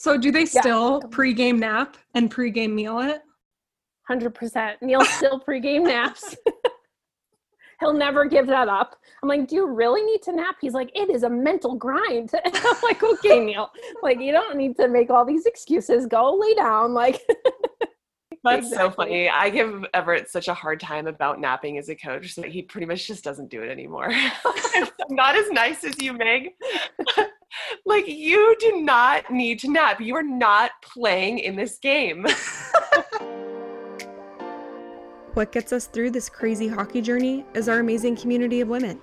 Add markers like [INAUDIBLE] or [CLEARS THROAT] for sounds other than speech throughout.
So do they still yeah. pregame nap and pregame meal it? Hundred percent. Neil still pregame naps. [LAUGHS] He'll never give that up. I'm like, do you really need to nap? He's like, it is a mental grind. [LAUGHS] I'm like, okay, Neil. Like, you don't need to make all these excuses. Go lay down. Like. [LAUGHS] That's exactly. so funny. I give Everett such a hard time about napping as a coach, so he pretty much just doesn't do it anymore. I'm [LAUGHS] [LAUGHS] not as nice as you, Meg. [LAUGHS] like you do not need to nap. You are not playing in this game. what gets us through this crazy hockey journey is our amazing community of women.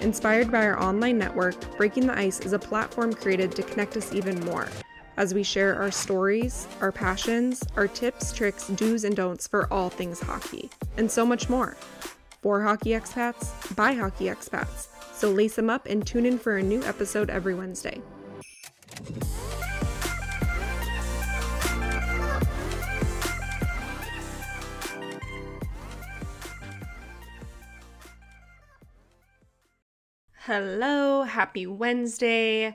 Inspired by our online network, Breaking the Ice is a platform created to connect us even more as we share our stories, our passions, our tips, tricks, do's, and don'ts for all things hockey, and so much more. For hockey expats, by hockey expats. So lace them up and tune in for a new episode every Wednesday. Hello, happy Wednesday.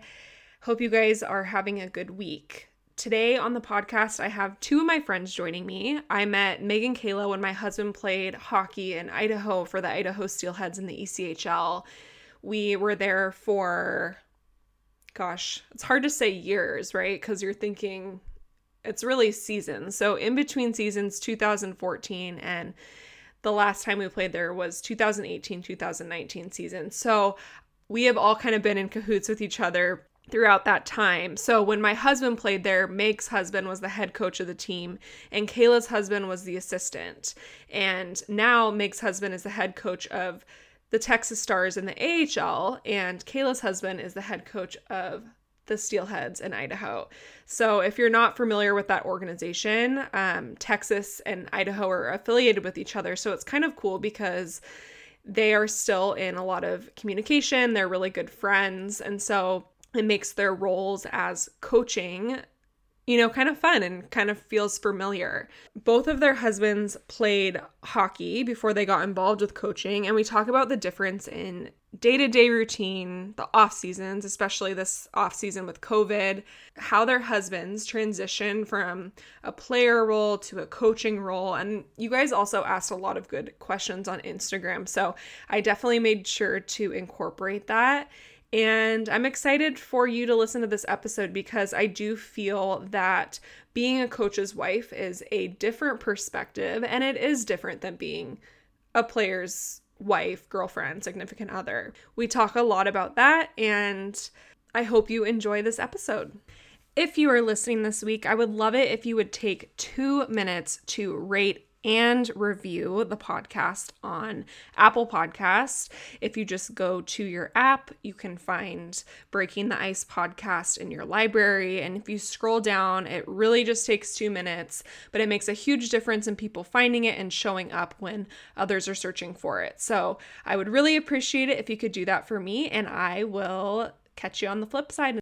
Hope you guys are having a good week. Today on the podcast, I have two of my friends joining me. I met Meg and Kayla when my husband played hockey in Idaho for the Idaho Steelheads in the ECHL. We were there for, gosh, it's hard to say years, right? Because you're thinking it's really seasons. So in between seasons, 2014 and the last time we played there was 2018 2019 season. So we have all kind of been in cahoots with each other throughout that time. So when my husband played there, Meg's husband was the head coach of the team, and Kayla's husband was the assistant. And now Meg's husband is the head coach of the Texas Stars in the AHL, and Kayla's husband is the head coach of the Steelheads in Idaho. So if you're not familiar with that organization, um, Texas and Idaho are affiliated with each other. So it's kind of cool because they are still in a lot of communication. They're really good friends. And so it makes their roles as coaching you know, kind of fun and kind of feels familiar. Both of their husbands played hockey before they got involved with coaching, and we talk about the difference in day-to-day routine, the off seasons, especially this off season with COVID, how their husbands transition from a player role to a coaching role. And you guys also asked a lot of good questions on Instagram, so I definitely made sure to incorporate that and I'm excited for you to listen to this episode because I do feel that being a coach's wife is a different perspective and it is different than being a player's wife, girlfriend, significant other. We talk a lot about that and I hope you enjoy this episode. If you are listening this week, I would love it if you would take two minutes to rate and review the podcast on Apple Podcasts. If you just go to your app, you can find Breaking the Ice podcast in your library. And if you scroll down, it really just takes two minutes, but it makes a huge difference in people finding it and showing up when others are searching for it. So I would really appreciate it if you could do that for me, and I will catch you on the flip side.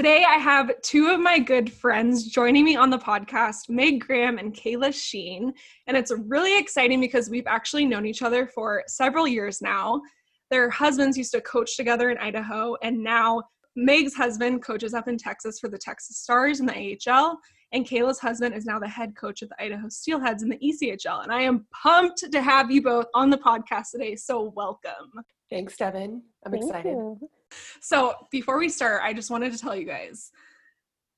Today, I have two of my good friends joining me on the podcast, Meg Graham and Kayla Sheen. And it's really exciting because we've actually known each other for several years now. Their husbands used to coach together in Idaho, and now Meg's husband coaches up in Texas for the Texas Stars in the AHL, and Kayla's husband is now the head coach of the Idaho Steelheads in the ECHL. And I am pumped to have you both on the podcast today. So, welcome. Thanks, Devin. I'm Thank excited. You. So before we start, I just wanted to tell you guys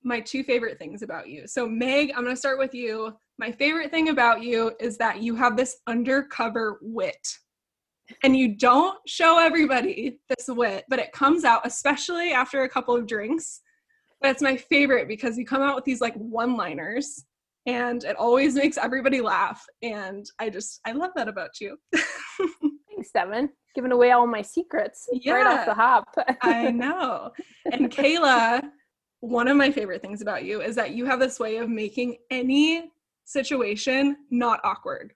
my two favorite things about you. So, Meg, I'm going to start with you. My favorite thing about you is that you have this undercover wit. And you don't show everybody this wit, but it comes out, especially after a couple of drinks. But it's my favorite because you come out with these like one liners and it always makes everybody laugh. And I just, I love that about you. [LAUGHS] Thanks, Devin giving away all my secrets yeah, right off the hop. I [LAUGHS] know. And Kayla, one of my favorite things about you is that you have this way of making any situation not awkward.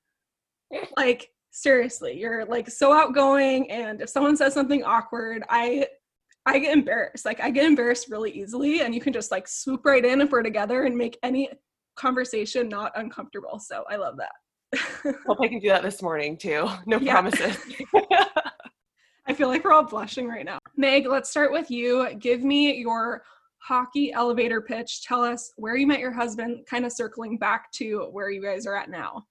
Like seriously, you're like so outgoing and if someone says something awkward, I I get embarrassed. Like I get embarrassed really easily and you can just like swoop right in if we're together and make any conversation not uncomfortable. So I love that. Hope I can do that this morning too. [LAUGHS] No yeah. promises. [LAUGHS] I feel like we're all blushing right now. Meg, let's start with you. Give me your hockey elevator pitch. Tell us where you met your husband, kind of circling back to where you guys are at now.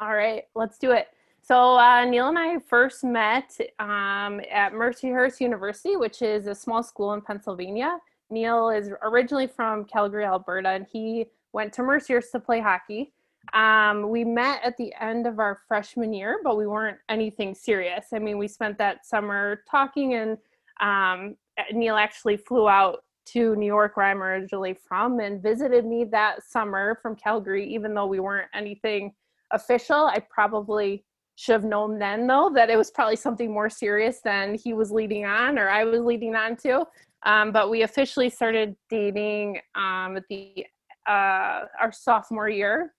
All right, let's do it. So uh, Neil and I first met um, at Mercyhurst University, which is a small school in Pennsylvania. Neil is originally from Calgary, Alberta, and he went to Mercyhurst to play hockey. Um, we met at the end of our freshman year, but we weren't anything serious. I mean, we spent that summer talking, and um, Neil actually flew out to New York, where I'm originally from, and visited me that summer from Calgary, even though we weren't anything official. I probably should have known then, though, that it was probably something more serious than he was leading on or I was leading on to. Um, but we officially started dating um, at the uh, our sophomore year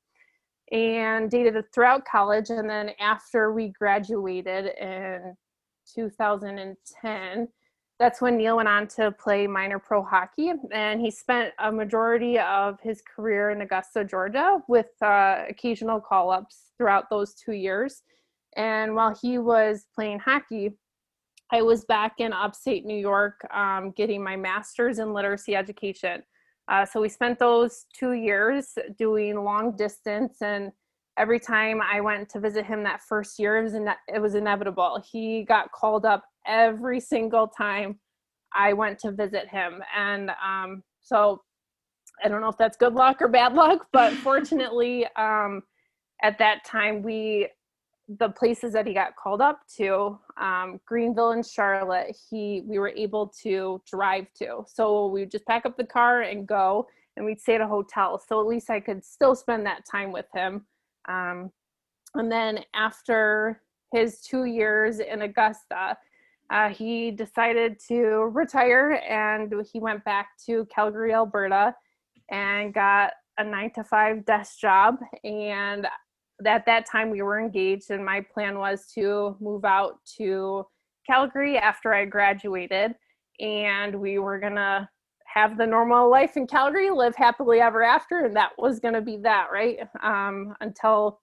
and dated throughout college. And then after we graduated in 2010, that's when Neil went on to play minor pro hockey. And he spent a majority of his career in Augusta, Georgia, with uh, occasional call ups throughout those two years. And while he was playing hockey, I was back in upstate New York um, getting my master's in literacy education. Uh, so we spent those two years doing long distance, and every time I went to visit him that first year, it was, ine- it was inevitable. He got called up every single time I went to visit him, and um, so I don't know if that's good luck or bad luck, but [LAUGHS] fortunately, um, at that time we the places that he got called up to um, greenville and charlotte he we were able to drive to. So we would just pack up the car and go and we'd stay at a hotel. So at least i could still spend that time with him. Um, and then after his two years in augusta uh, he decided to retire and he went back to calgary alberta and got a nine to five desk job. And at that time we were engaged and my plan was to move out to calgary after i graduated. And we were gonna have the normal life in calgary live happily ever after. And that was gonna be that right? Um, until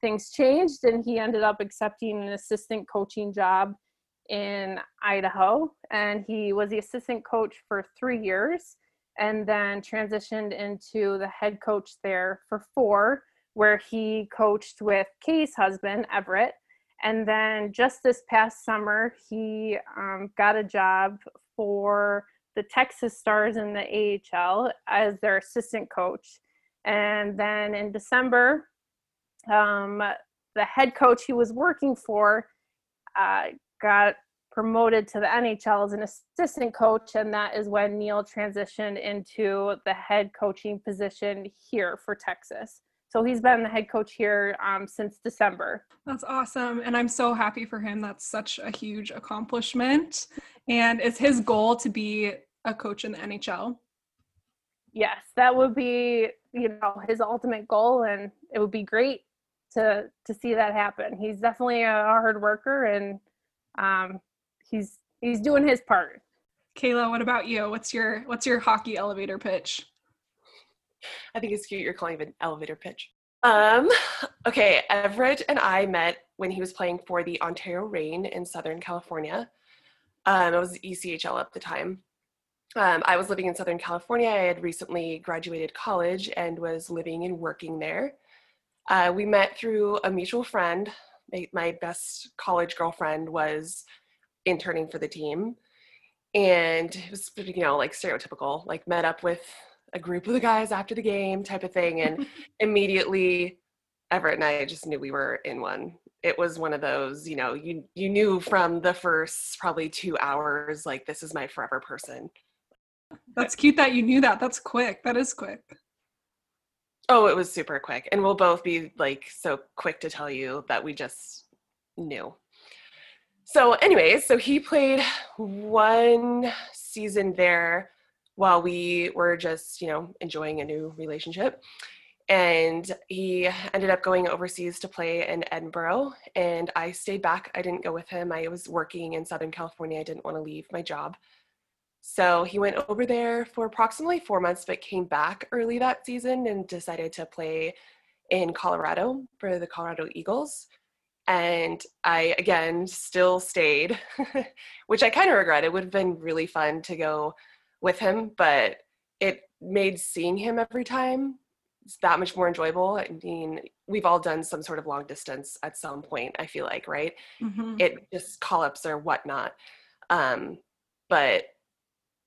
things changed and he ended up accepting an assistant coaching job in idaho. And he was the assistant coach for three years and then transitioned into the head coach there for four where he coached with Katie's husband, Everett. And then just this past summer, he um, got a job for the Texas Stars in the AHL as their assistant coach. And then in December, um, the head coach he was working for uh, got promoted to the NHL as an assistant coach, and that is when Neil transitioned into the head coaching position here for Texas. So he's been the head coach here um, since December. That's awesome. And I'm so happy for him. That's such a huge accomplishment. And it's his goal to be a coach in the NHL. Yes, that would be, you know, his ultimate goal. And it would be great to to see that happen. He's definitely a hard worker and um, he's he's doing his part. Kayla, what about you? What's your what's your hockey elevator pitch? I think it's cute you're calling it an elevator pitch. Um, [LAUGHS] okay, Everett and I met when he was playing for the Ontario Reign in Southern California. Um, I was ECHL at the time. Um, I was living in Southern California. I had recently graduated college and was living and working there. Uh, we met through a mutual friend. My best college girlfriend was interning for the team. And it was, you know, like stereotypical, like met up with a group of the guys after the game type of thing. And [LAUGHS] immediately Everett and I just knew we were in one. It was one of those, you know, you you knew from the first probably two hours, like this is my forever person. That's cute that you knew that. That's quick. That is quick. Oh, it was super quick. And we'll both be like so quick to tell you that we just knew. So, anyways, so he played one season there while we were just, you know, enjoying a new relationship. And he ended up going overseas to play in Edinburgh. And I stayed back. I didn't go with him. I was working in Southern California. I didn't want to leave my job. So he went over there for approximately four months, but came back early that season and decided to play in Colorado for the Colorado Eagles. And I, again, still stayed, [LAUGHS] which I kind of regret. It would have been really fun to go with him, but it made seeing him every time that much more enjoyable. I mean, we've all done some sort of long distance at some point, I feel like, right? Mm-hmm. It just call ups or whatnot. Um, but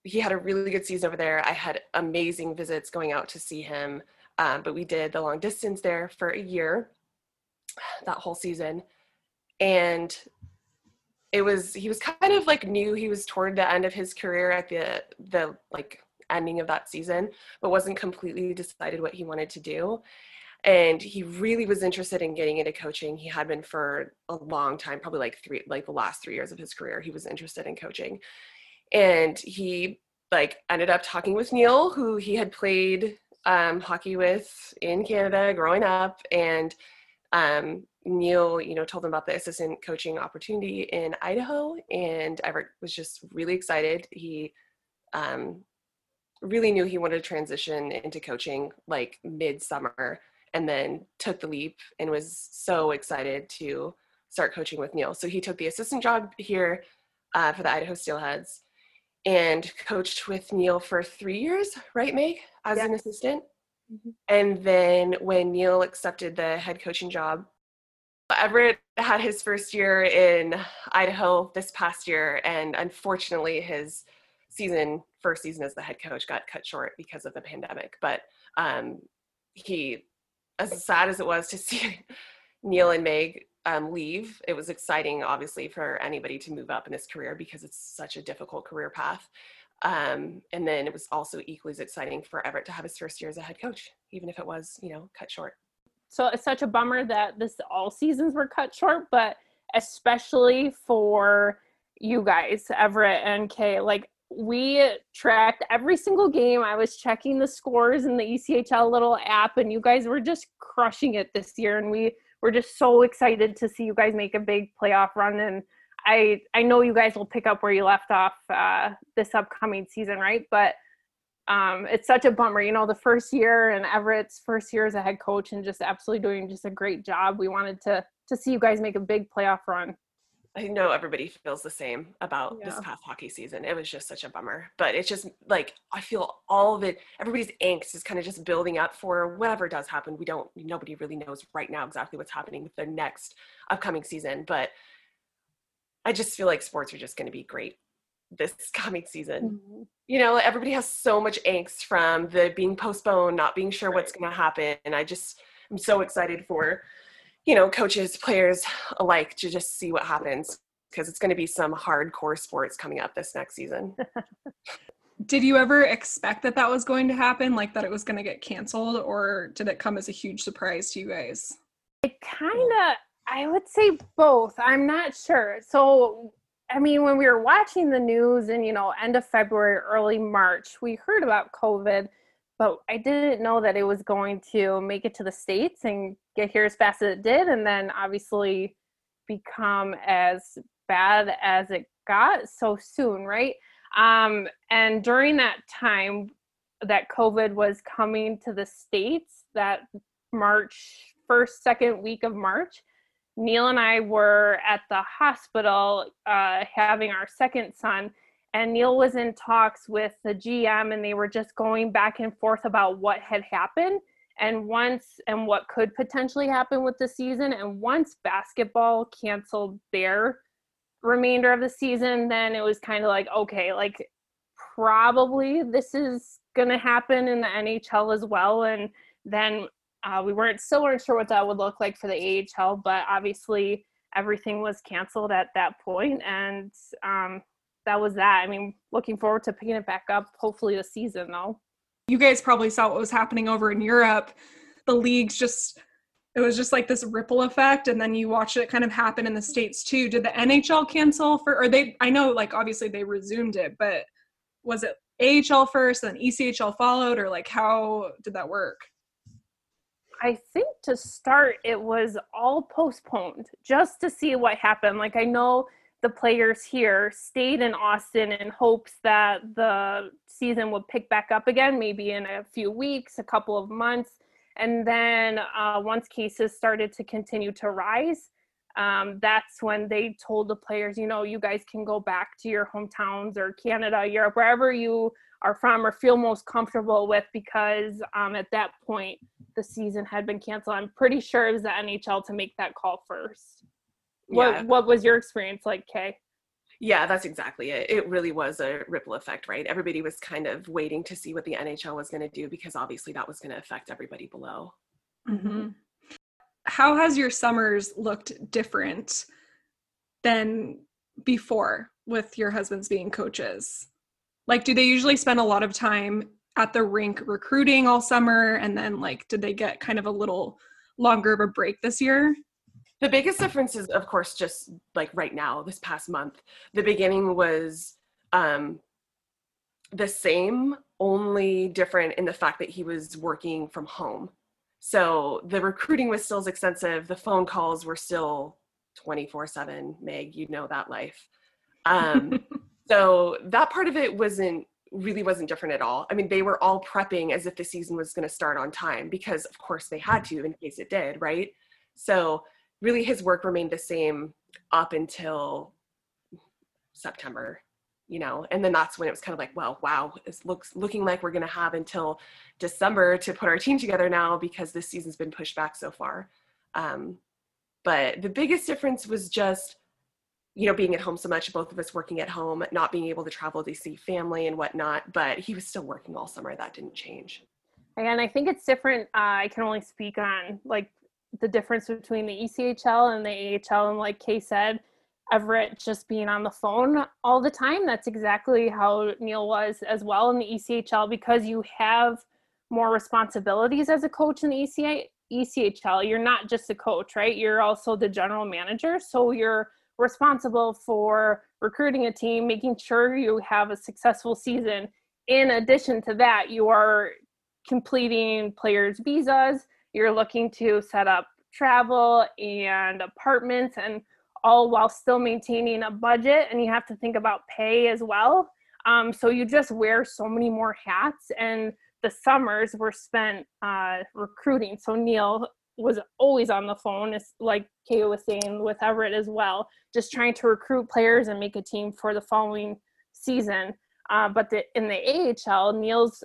he had a really good season over there. I had amazing visits going out to see him. Um, but we did the long distance there for a year, that whole season. And it was he was kind of like new he was toward the end of his career at the the like ending of that season but wasn't completely decided what he wanted to do. And he really was interested in getting into coaching. He had been for a long time probably like three like the last three years of his career he was interested in coaching. And he like ended up talking with neil who he had played um, hockey with in canada growing up. And um, neil you know told him about the assistant coaching opportunity in idaho and everett was just really excited he um, really knew he wanted to transition into coaching like midsummer and then took the leap and was so excited to start coaching with Neil. So he took the assistant job here uh, for the Idaho Steelheads and coached with Neil for three years, right, Meg, as an assistant. Mm-hmm. And then when Neil accepted the head coaching job, Everett had his first year in Idaho this past year, and unfortunately, his season first season as the head coach got cut short because of the pandemic. But um, he, as sad as it was to [LAUGHS] see Neil and Meg um, leave, it was exciting, obviously, for anybody to move up in his career because it's such a difficult career path. Um, and then it was also equally as exciting for Everett to have his first year as a head coach, even if it was, you know, cut short. So it's such a bummer that this all seasons were cut short, but especially for you guys, Everett and Kay, like we tracked every single game. I was checking the scores in the ECHL little app, and you guys were just crushing it this year. And we were just so excited to see you guys make a big playoff run. And I I know you guys will pick up where you left off uh, this upcoming season, right? But um, it's such a bummer, you know, the first year and Everett's first year as a head coach, and just absolutely doing just a great job. We wanted to to see you guys make a big playoff run. I know everybody feels the same about yeah. this past hockey season. It was just such a bummer. But it's just like I feel all of it, everybody's angst is kind of just building up for whatever does happen. We don't nobody really knows right now exactly what's happening with the next upcoming season. But I just feel like sports are just gonna be great this [LAUGHS] coming season. Mm-hmm. You know, everybody has so much angst from the being postponed, not being sure right. what's gonna happen. And I just I'm so excited for you know, coaches, players alike to just see what happens because it's going to be some hardcore sports coming up this next season. [LAUGHS] did you ever expect that that was going to happen, like that it was going to get canceled, or did it come as a huge surprise to you guys? It kind of, I would say both. I'm not sure. So, I mean, when we were watching the news in, you know, end of February, early March, we heard about COVID but I didn't know that it was going to make it to the States and get here as fast as it did, and then obviously become as bad as it got so soon, right? Um, and during that time that COVID was coming to the States, that March, first, second week of March, Neil and I were at the hospital uh, having our second son and Neil was in talks with the GM and they were just going back and forth about what had happened and once and what could potentially happen with the season and once basketball canceled their remainder of the season then it was kind of like okay like probably this is going to happen in the NHL as well and then uh, we weren't still weren't sure what that would look like for the AHL but obviously everything was canceled at that point and um, that was that. I mean, looking forward to picking it back up hopefully this season though. You guys probably saw what was happening over in Europe. The leagues just it was just like this ripple effect and then you watch it kind of happen in the states too. Did the NHL cancel for or they I know like obviously they resumed it, but was it AHL first and then ECHL followed or like how did that work? I think to start it was all postponed just to see what happened. Like I know the players here stayed in Austin in hopes that the season would pick back up again, maybe in a few weeks, a couple of months. And then uh, once cases started to continue to rise, um, that's when they told the players, you know, you guys can go back to your hometowns or Canada, Europe, wherever you are from or feel most comfortable with, because um, at that point the season had been canceled. I'm pretty sure it was the NHL to make that call first. Yeah. What What was your experience like, Kay? Yeah, that's exactly it. It really was a ripple effect, right? Everybody was kind of waiting to see what the NHL was going to do because obviously that was going to affect everybody below. Mm-hmm. How has your summers looked different than before with your husbands being coaches? Like, do they usually spend a lot of time at the rink recruiting all summer? And then, like, did they get kind of a little longer of a break this year? The biggest difference is, of course, just like right now, this past month. The beginning was um, the same, only different in the fact that he was working from home. So the recruiting was still as extensive. The phone calls were still 24 7. Meg, you know that life. Um, [LAUGHS] so that part of it wasn't really wasn't different at all. I mean, they were all prepping as if the season was going to start on time because, of course, they had to in case it did, right? So really his work remained the same up until September, you know, and then that's when it was kind of like, well, wow, it looks looking like we're going to have until December to put our team together now because this season's been pushed back so far. Um, but the biggest difference was just, you know, being at home so much, both of us working at home, not being able to travel to see family and whatnot. But he was still working all summer. That didn't change. And I think it's different. Uh, I can only speak on like the difference between the ECHL and the AHL. And like Kay said, Everett just being on the phone all the time. That's exactly how Neil was as well in the ECHL because you have more responsibilities as a coach in the ECA, ECHL. You're not just a coach, right? You're also the general manager. So you're responsible for recruiting a team, making sure you have a successful season. In addition to that, you are completing players' visas, you're looking to set up travel and apartments and all while still maintaining a budget and you have to think about pay as well. Um, so you just wear so many more hats and the summers were spent uh, recruiting. So neil was always on the phone it's like kay was saying with everett as well just trying to recruit players and make a team for the following season uh, but the, in the ahl neil's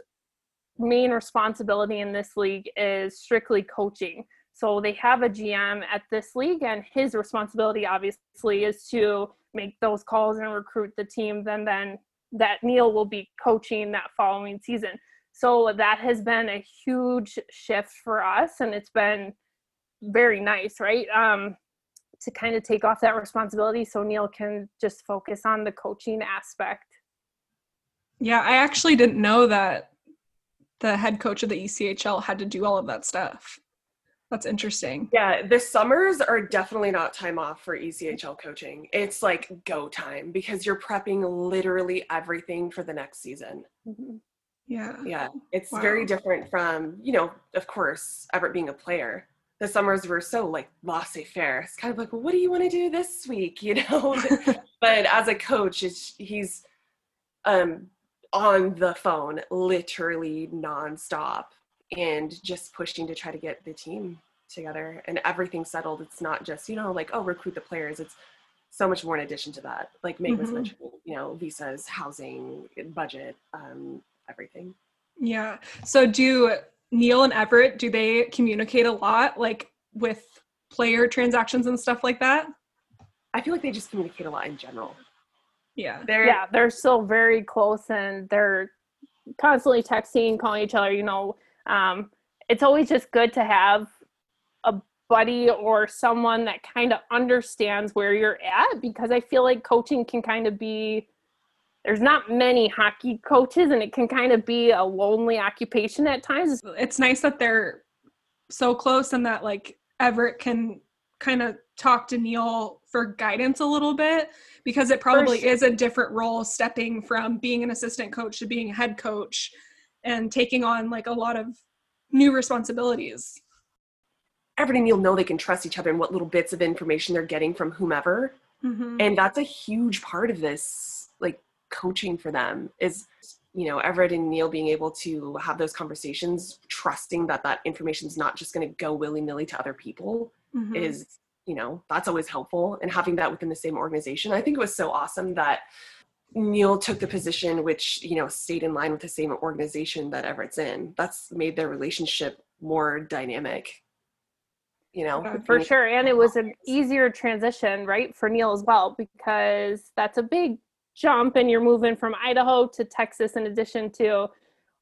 main responsibility in this league is strictly coaching. So they have a GM at this league, and his responsibility obviously is to make those calls and recruit the team. Then, then that Neil will be coaching that following season. So that has been a huge shift for us, and it's been very nice, right? Um, to kind of take off that responsibility so Neil can just focus on the coaching aspect. Yeah, I actually didn't know that the head coach of the ECHL had to do all of that stuff. That's interesting. Yeah, the summers are definitely not time off for ECHL coaching. It's like go time because you're prepping literally everything for the next season. Mm-hmm. Yeah. Yeah, it's wow. very different from, you know, of course, Everett being a player. The summers were so like laissez faire. It's kind of like, well, what do you want to do this week? [LAUGHS] You know? [LAUGHS] but as a coach, it's, he's um, on the phone literally nonstop and just pushing to try to get the team together and everything settled. It's not just, you know, like, oh, recruit the players. It's so much more in addition to that. Like Meg mm-hmm. was mentioning, you know, visas, housing, budget, um, everything. Yeah. So do Neil and Everett, do they communicate a lot like with player transactions and stuff like that? I feel like they just communicate a lot in general yeah they're yeah they're still very close and they're constantly texting calling each other you know um, it's always just good to have a buddy or someone that kind of understands where you're at because i feel like coaching can kind of be there's not many hockey coaches and it can kind of be a lonely occupation at times it's nice that they're so close and that like everett can kind of talk to neil for guidance a little bit because it probably sure. is a different role stepping from being an assistant coach to being a head coach and taking on like a lot of new responsibilities. Everybody Neil know they can trust each other and what little bits of information they're getting from whomever. Mm-hmm. And that's a huge part of this, like coaching for them is you know everett and neil being able to have those conversations trusting that that information is not just going to go willy-nilly to other people mm-hmm. is you know that's always helpful. And having that within the same organization i think it was so awesome that neil took the position which you know stayed in line with the same organization that everett's in. That's made their relationship more dynamic you know? For sure. And it was an [LAUGHS] easier transition right for neil as well because that's a big jump and you're moving from idaho to texas in addition to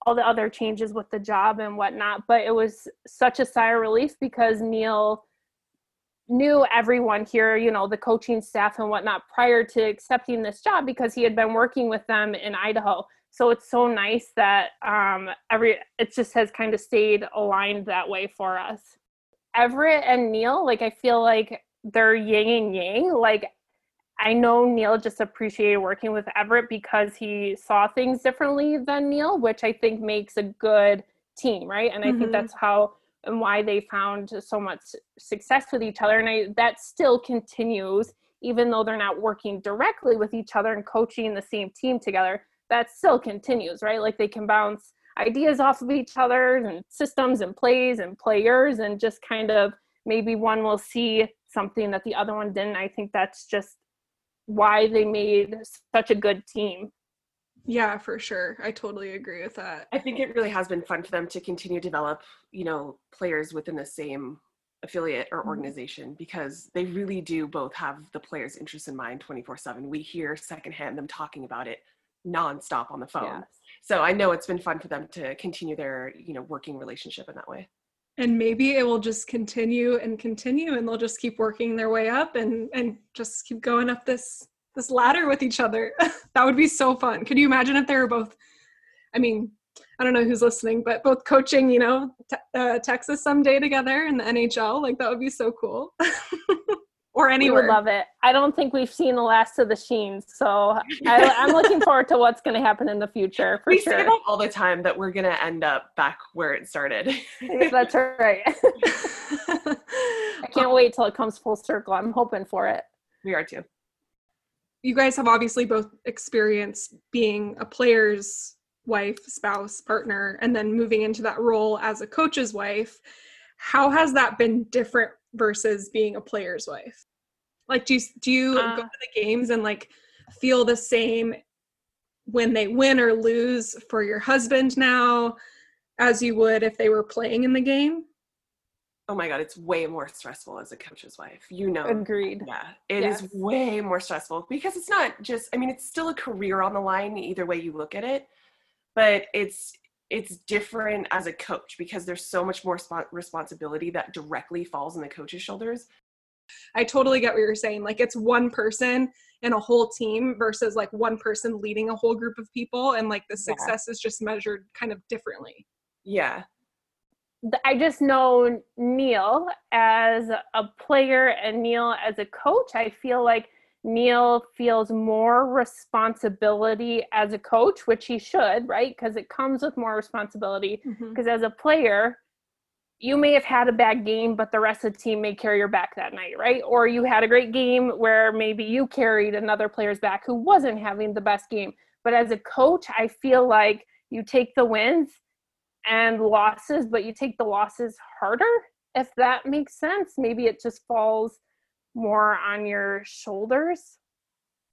all the other changes with the job and whatnot. But it was such a sigh of relief because neil knew everyone here you know the coaching staff and whatnot prior to accepting this job because he had been working with them in idaho. So it's so nice that um every it just has kind of stayed aligned that way for us. Everett and Neil, like I feel like they're yin and yang. Like I know Neil just appreciated working with Everett because he saw things differently than Neil, which I think makes a good team, right? And I mm-hmm. think that's how and why they found so much success with each other. And I, that still continues, even though they're not working directly with each other and coaching the same team together. That still continues, right? Like they can bounce ideas off of each other and systems and plays and players and just kind of maybe one will see something that the other one didn't. I think that's just why they made such a good team. Yeah, for sure. I totally agree with that. I think it really has been fun for them to continue to develop, you know, players within the same affiliate or mm-hmm. organization because they really do both have the players' interest in mind 24/7. We hear secondhand them talking about it nonstop on the phone. Yes so I know it's been fun for them to continue their, you know, working relationship in that way. And maybe it will just continue and continue and they'll just keep working their way up and and just keep going up this this ladder with each other. [LAUGHS] that would be so fun. Could you imagine if they were both I mean, I don't know who's listening, but both coaching, you know, te- uh, Texas someday together in the NHL, like that would be so cool. [LAUGHS] or anywhere. We would love it. I don't think we've seen the last of the Sheens, so I, am looking forward to what's going to happen in the future. For we sure. say that all the time that we're going to end up back where it started. That's right. [LAUGHS] I can't wait till it comes full circle. I'm hoping for it. We are too. You guys have obviously both experienced being a player's wife, spouse, partner, and then moving into that role as a coach's wife. How has that been different versus being a player's wife? Like, do you do you uh, go to the games and like feel the same when they win or lose for your husband now as you would if they were playing in the game? Oh my god, it's way more stressful as a coach's wife. You know. Agreed. Yeah. it yes. is way more stressful because it's not just I mean it's still a career on the line either way you look at it, but it's it's different as a coach because there's so much more sp- responsibility that directly falls on the coach's shoulders I totally get what you're saying. Like it's one person and a whole team versus like one person leading a whole group of people and like the success yeah. is just measured kind of differently. Yeah. I just know Neil as a player and Neil as a coach. I feel like Neil feels more responsibility as a coach, which he should, right? Because it comes with more responsibility. Because mm-hmm. as a player, you may have had a bad game, but the rest of the team may carry your back that night, right? Or you had a great game where maybe you carried another player's back who wasn't having the best game. But as a coach, I feel like you take the wins and losses, but you take the losses harder, if that makes sense. Maybe it just falls more on your shoulders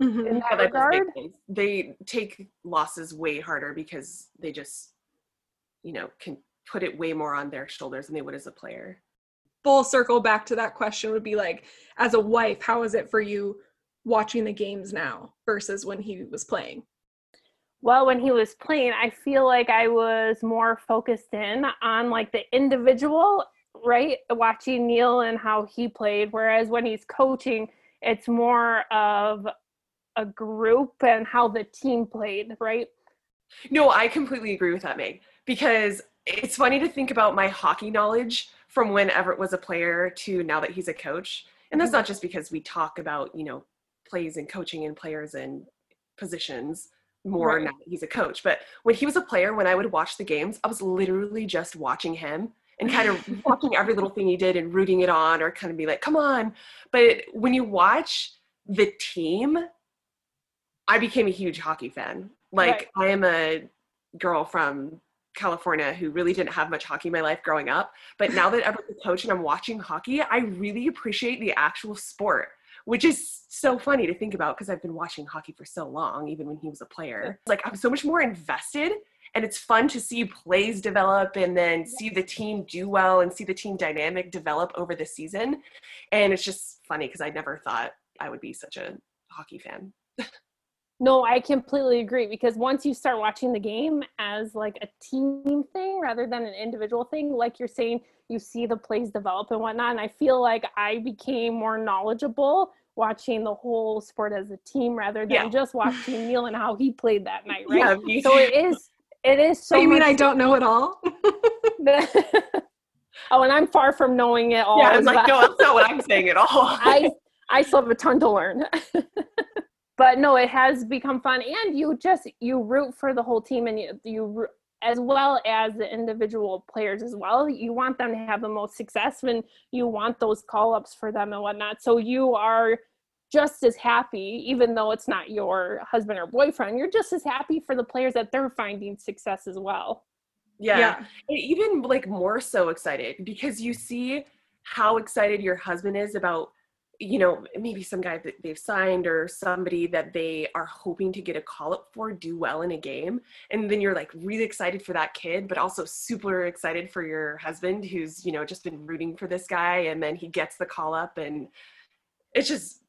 mm-hmm. in that yeah, regard. They take losses way harder because they just, you know, can put it way more on their shoulders than they would as a player. Full circle back to that question would be like, as a wife, how is it for you watching the games now versus when he was playing? Well, when he was playing, I feel like I was more focused in on like the individual, right? Watching Neil and how he played. Whereas when he's coaching, it's more of a group and how the team played, right? No, I completely agree with that, Meg, because it's funny to think about my hockey knowledge from when Everett was a player to now that he's a coach. And that's mm-hmm. not just because we talk about, you know, plays and coaching and players and positions more right. now that he's a coach. But when he was a player, when I would watch the games, I was literally just watching him and kind of [LAUGHS] watching every little thing he did and rooting it on or kind of be like, come on. But when you watch the team, I became a huge hockey fan. Like right. I am a girl from California who really didn't have much hockey in my life growing up. But now that I'm a coach and I'm watching hockey, I really appreciate the actual sport, which is so funny to think about because I've been watching hockey for so long, even when he was a player. Like I'm so much more invested and it's fun to see plays develop and then see the team do well and see the team dynamic develop over the season. And it's just funny because I never thought I would be such a hockey fan. No, I completely agree because once you start watching the game as like a team thing rather than an individual thing, like you're saying, you see the plays develop and whatnot. And I feel like I became more knowledgeable watching the whole sport as a team rather than yeah. just watching Neil and how he played that night, right? Yeah, so it is it is so You mean I don't know it all? [LAUGHS] oh, and I'm far from knowing it all. Yeah, I was [LAUGHS] like, no, that's not what I'm saying at all. [LAUGHS] I I still have a ton to learn but no it has become fun and you just you root for the whole team and you, you as well as the individual players as well you want them to have the most success and you want those call-ups for them and whatnot so you are just as happy even though it's not your husband or boyfriend you're just as happy for the players that they're finding success as well yeah, yeah. even like more so excited because you see how excited your husband is about you know, maybe some guy that they've signed or somebody that they are hoping to get a call up for do well in a game. And then you're like really excited for that kid, but also super excited for your husband who's, you know, just been rooting for this guy. And then he gets the call up and it's just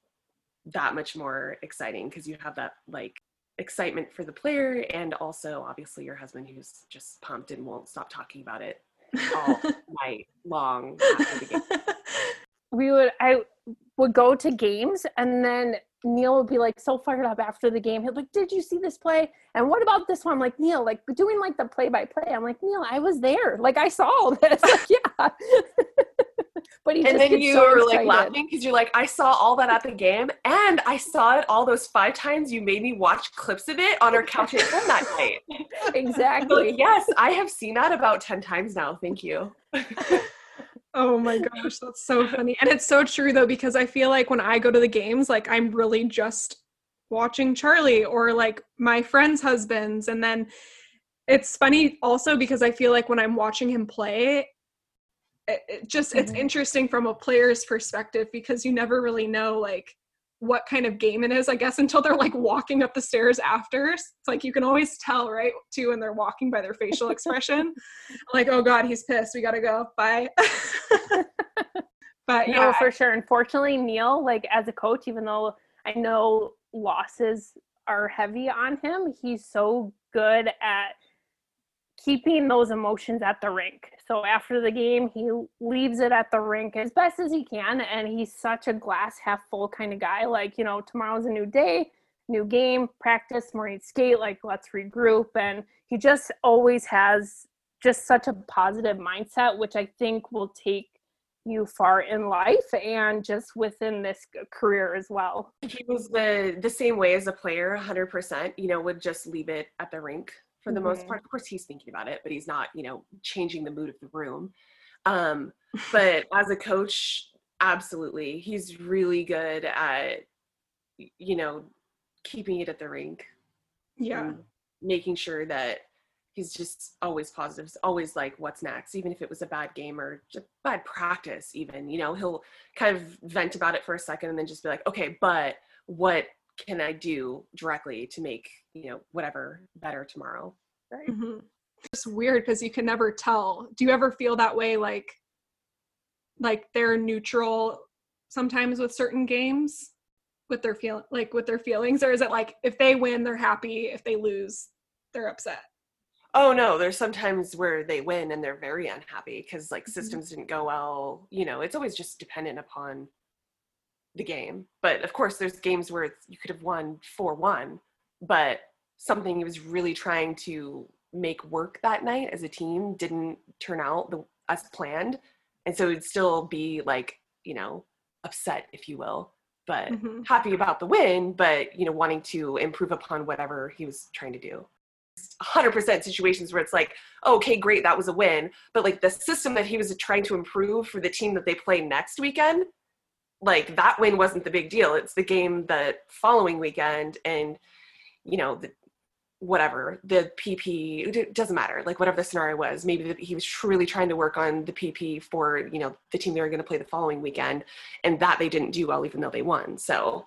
that much more exciting because you have that like excitement for the player and also obviously your husband who's just pumped and won't stop talking about it all [LAUGHS] night long after the game. [LAUGHS] We would I would go to games and then Neil would be like so fired up after the game. He'd be like, Did you see this play? And what about this one? I'm like, Neil, like doing like the play by play. I'm like, Neil, I was there. Like I saw all [LAUGHS] this. Like, yeah. But he and then you so were excited. like laughing because you're like, I saw all that at the game and I saw it all those five times you made me watch clips of it on our couch at home that night. [LAUGHS] Exactly. like, yes, I have seen that about 10 times now. Thank you. [LAUGHS] Oh my gosh, that's so funny. And it's so true though, because I feel like when I go to the games, like I'm really just watching Charlie or like my friends' husbands. And then it's funny also because I feel like when I'm watching him play, it, it just mm-hmm. it's interesting from a player's perspective because you never really know like what kind of game it is, I guess, until they're like walking up the stairs after. It's like you can always tell, right? Too, when they're walking by their facial expression. [LAUGHS] like, oh God, he's pissed. We gotta go. Bye. [LAUGHS] but yeah, no, for sure. Unfortunately, Neil, like as a coach, even though I know losses are heavy on him, he's so good at keeping those emotions at the rink. So after the game, he leaves it at the rink as best as he can. And he's such a glass half full kind of guy. Like, you know, tomorrow's a new day, new game, practice, more skate, like, let's regroup. And he just always has just such a positive mindset, which I think will take you far in life and just within this career as well. He was the the same way as a player, 100%, you know, would just leave it at the rink for the mm-hmm. most part. Of course, he's thinking about it, but he's not, you know, changing the mood of the room. Um, but [LAUGHS] as a coach, absolutely, he's really good at, you know, keeping it at the rink. Yeah. Making sure that he's just always positive, always like, what's next? Even if it was a bad game or just bad practice, even, you know, he'll kind of vent about it for a second and then just be like, okay, but what can I do directly to make, you know, whatever better tomorrow? Right. Mm-hmm. It's weird because you can never tell. Do you ever feel that way like like they're neutral sometimes with certain games with their feel like with their feelings or is it like if they win they're happy if they lose they're upset oh no there's sometimes where they win and they're very unhappy because like mm-hmm. systems didn't go well you know it's always just dependent upon the game. But of course, there's games where you could have won 4 1, but something he was really trying to make work that night as a team didn't turn out the, as planned. And so it'd still be like, you know, upset, if you will, but mm-hmm. happy about the win, but, you know, wanting to improve upon whatever he was trying to do. 100% situations where it's like, oh, okay, great, that was a win. But like the system that he was trying to improve for the team that they play next weekend like that win wasn't the big deal. It's the game the following weekend, and you know, the, whatever the pp it doesn't matter like whatever the scenario was maybe he was truly trying to work on the pp for you know the team they were going to play the following weekend and that they didn't do well even though they won so.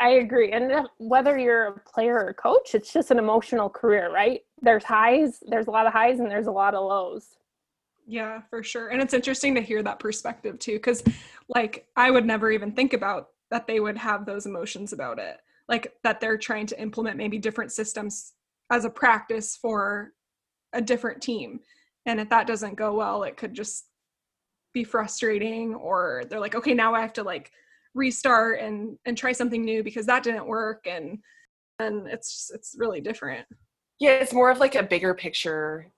I agree and whether you're a player or coach it's just an emotional career right? There's highs there's a lot of highs and there's a lot of lows. Yeah for sure and it's interesting to hear that perspective too because like i would never even think about that they would have those emotions about it. Like that they're trying to implement maybe different systems as a practice for a different team. And if that doesn't go well it could just be frustrating or they're like okay now i have to like restart and and try something new because that didn't work. And and it's it's really different. Yeah it's more of like a bigger picture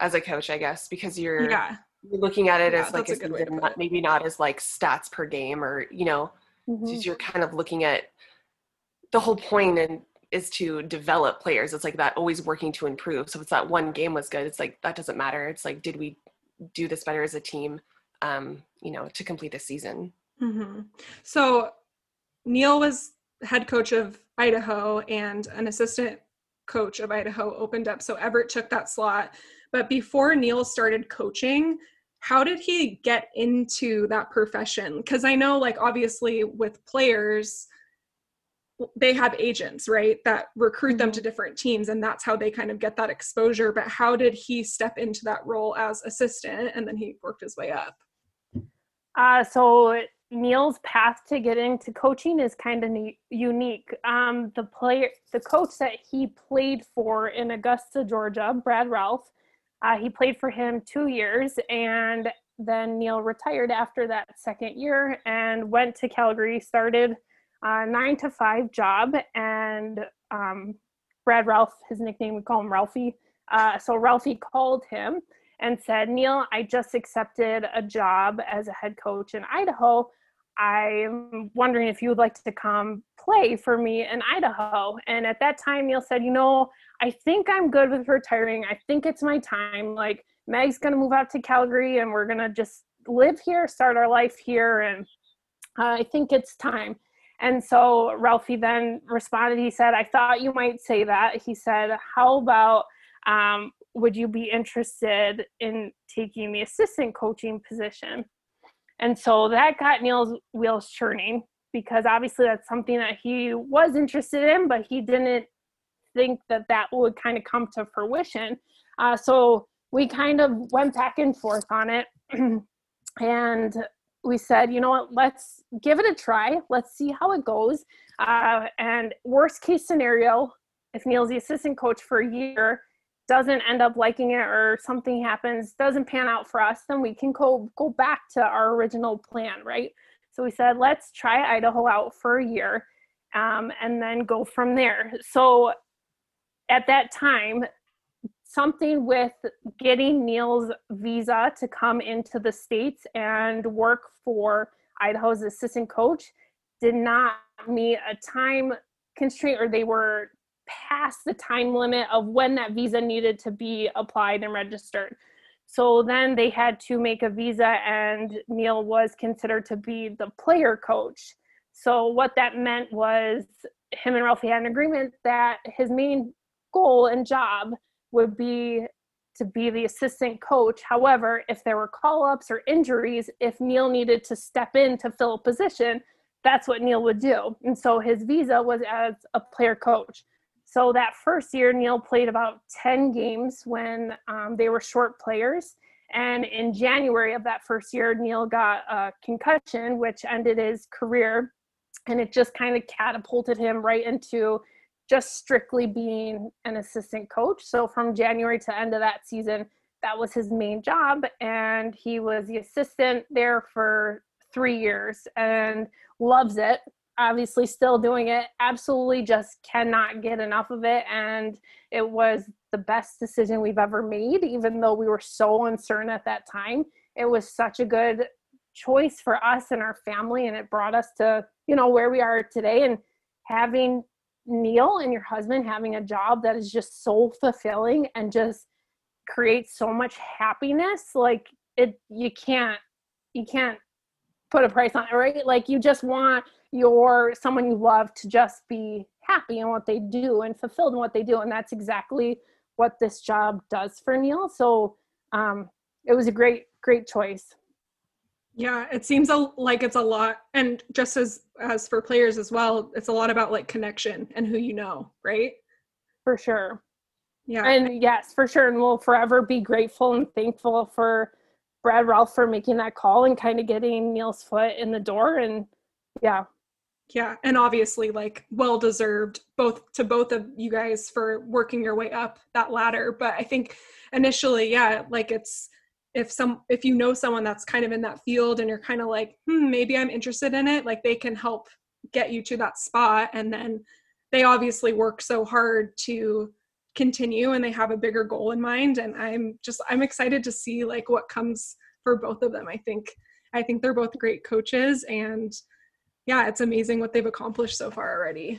as a coach i guess because you're yeah. you're looking at it Yeah, as like that's a a good way to season, not, maybe not as like stats per game or you know Mhm. you're kind of looking at the whole point and is to develop players it's like that always working to improve so if it's that one game was good it's like that doesn't matter it's like did we do this better as a team um you know to complete the season hmm So Neil was head coach of Idaho and an assistant coach of Idaho opened up. So Everett took that slot. But before Neil started coaching, how did he get into that profession? Because I know, like, obviously with players, they have agents, right, that recruit them Mhm. to different teams, and that's how they kind of get that exposure. But how did he step into that role as assistant and then he worked his way up? Uh, so Neil's path to get into coaching is kind of ne- unique. Um, the player, the coach that he played for in Augusta, Georgia, Brad Ralph, uh, he played for him two years, and then Neil retired after that second year and went to Calgary. Started a nine to five job, and um, Brad Ralph, his nickname, we call him Ralphie. Uh, so Ralphie called him and said, Neil, I just accepted a job as a head coach in Idaho. I'm wondering if you would like to come play for me in Idaho. And at that time, Neil said, You know, I think I'm good with retiring. I think it's my time. Like, Meg's going to move out to Calgary and we're going to just live here, start our life here. And uh, I think it's time. And so Ralphie then responded. He said, I thought you might say that. He said, How about um, would you be interested in taking the assistant coaching position? And so that got Neil's wheels churning because obviously that's something that he was interested in, but he didn't think that that would kind of come to fruition. Uh, so we kind of went back and forth on it. [CLEARS THROAT] and we said, you know what, let's give it a try. Let's see how it goes. Uh, and worst case scenario, if Neil's the assistant coach for a year, doesn't end up liking it or something happens doesn't pan out for us then we can go go back to our original plan right? So we said let's try idaho out for a year um, and then go from there. So at that time something with getting neil's visa to come into the states and work for idaho's assistant coach did not meet a time constraint or they were past the time limit of when that visa needed to be applied and registered. So then they had to make a visa, and Neil was considered to be the player coach. So what that meant was him and Ralphie had an agreement that his main goal and job would be to be the assistant coach. However, if there were call ups or injuries, if Neil needed to step in to fill a position, that's what Neil would do. And so his visa was as a player coach. So that first year, Neil played about 10 games when um, they were short players. And in January of that first year, Neil got a concussion, which ended his career. And it just kind of catapulted him right into just strictly being an assistant coach. So from January to end of that season, that was his main job. And he was the assistant there for three years and loves it obviously still doing it. Absolutely just cannot get enough of it and it was the best decision we've ever made even though we were so uncertain at that time. It was such a good choice for us and our family and it brought us to you know where we are today. And having neil and your husband having a job that is just so fulfilling and just creates so much happiness like it you can't you can't put a price on it right? Like you just want your someone you love to just be happy in what they do and fulfilled in what they do and that's exactly what this job does for neil so um, it was a great great choice. Yeah it seems a, like it's a lot and just as as for players as well it's a lot about like connection and who you know right? For sure. Yeah. And yes for sure and we'll forever be grateful and thankful for brad ralph for making that call and kind of getting neil's foot in the door and yeah yeah and obviously like well deserved both to both of you guys for working your way up that ladder but i think initially yeah like it's if some if you know someone that's kind of in that field and you're kind of like hmm maybe i'm interested in it like they can help get you to that spot and then they obviously work so hard to continue and they have a bigger goal in mind and i'm just i'm excited to see like what comes for both of them. I think i think they're both great coaches and yeah it's amazing what they've accomplished so far already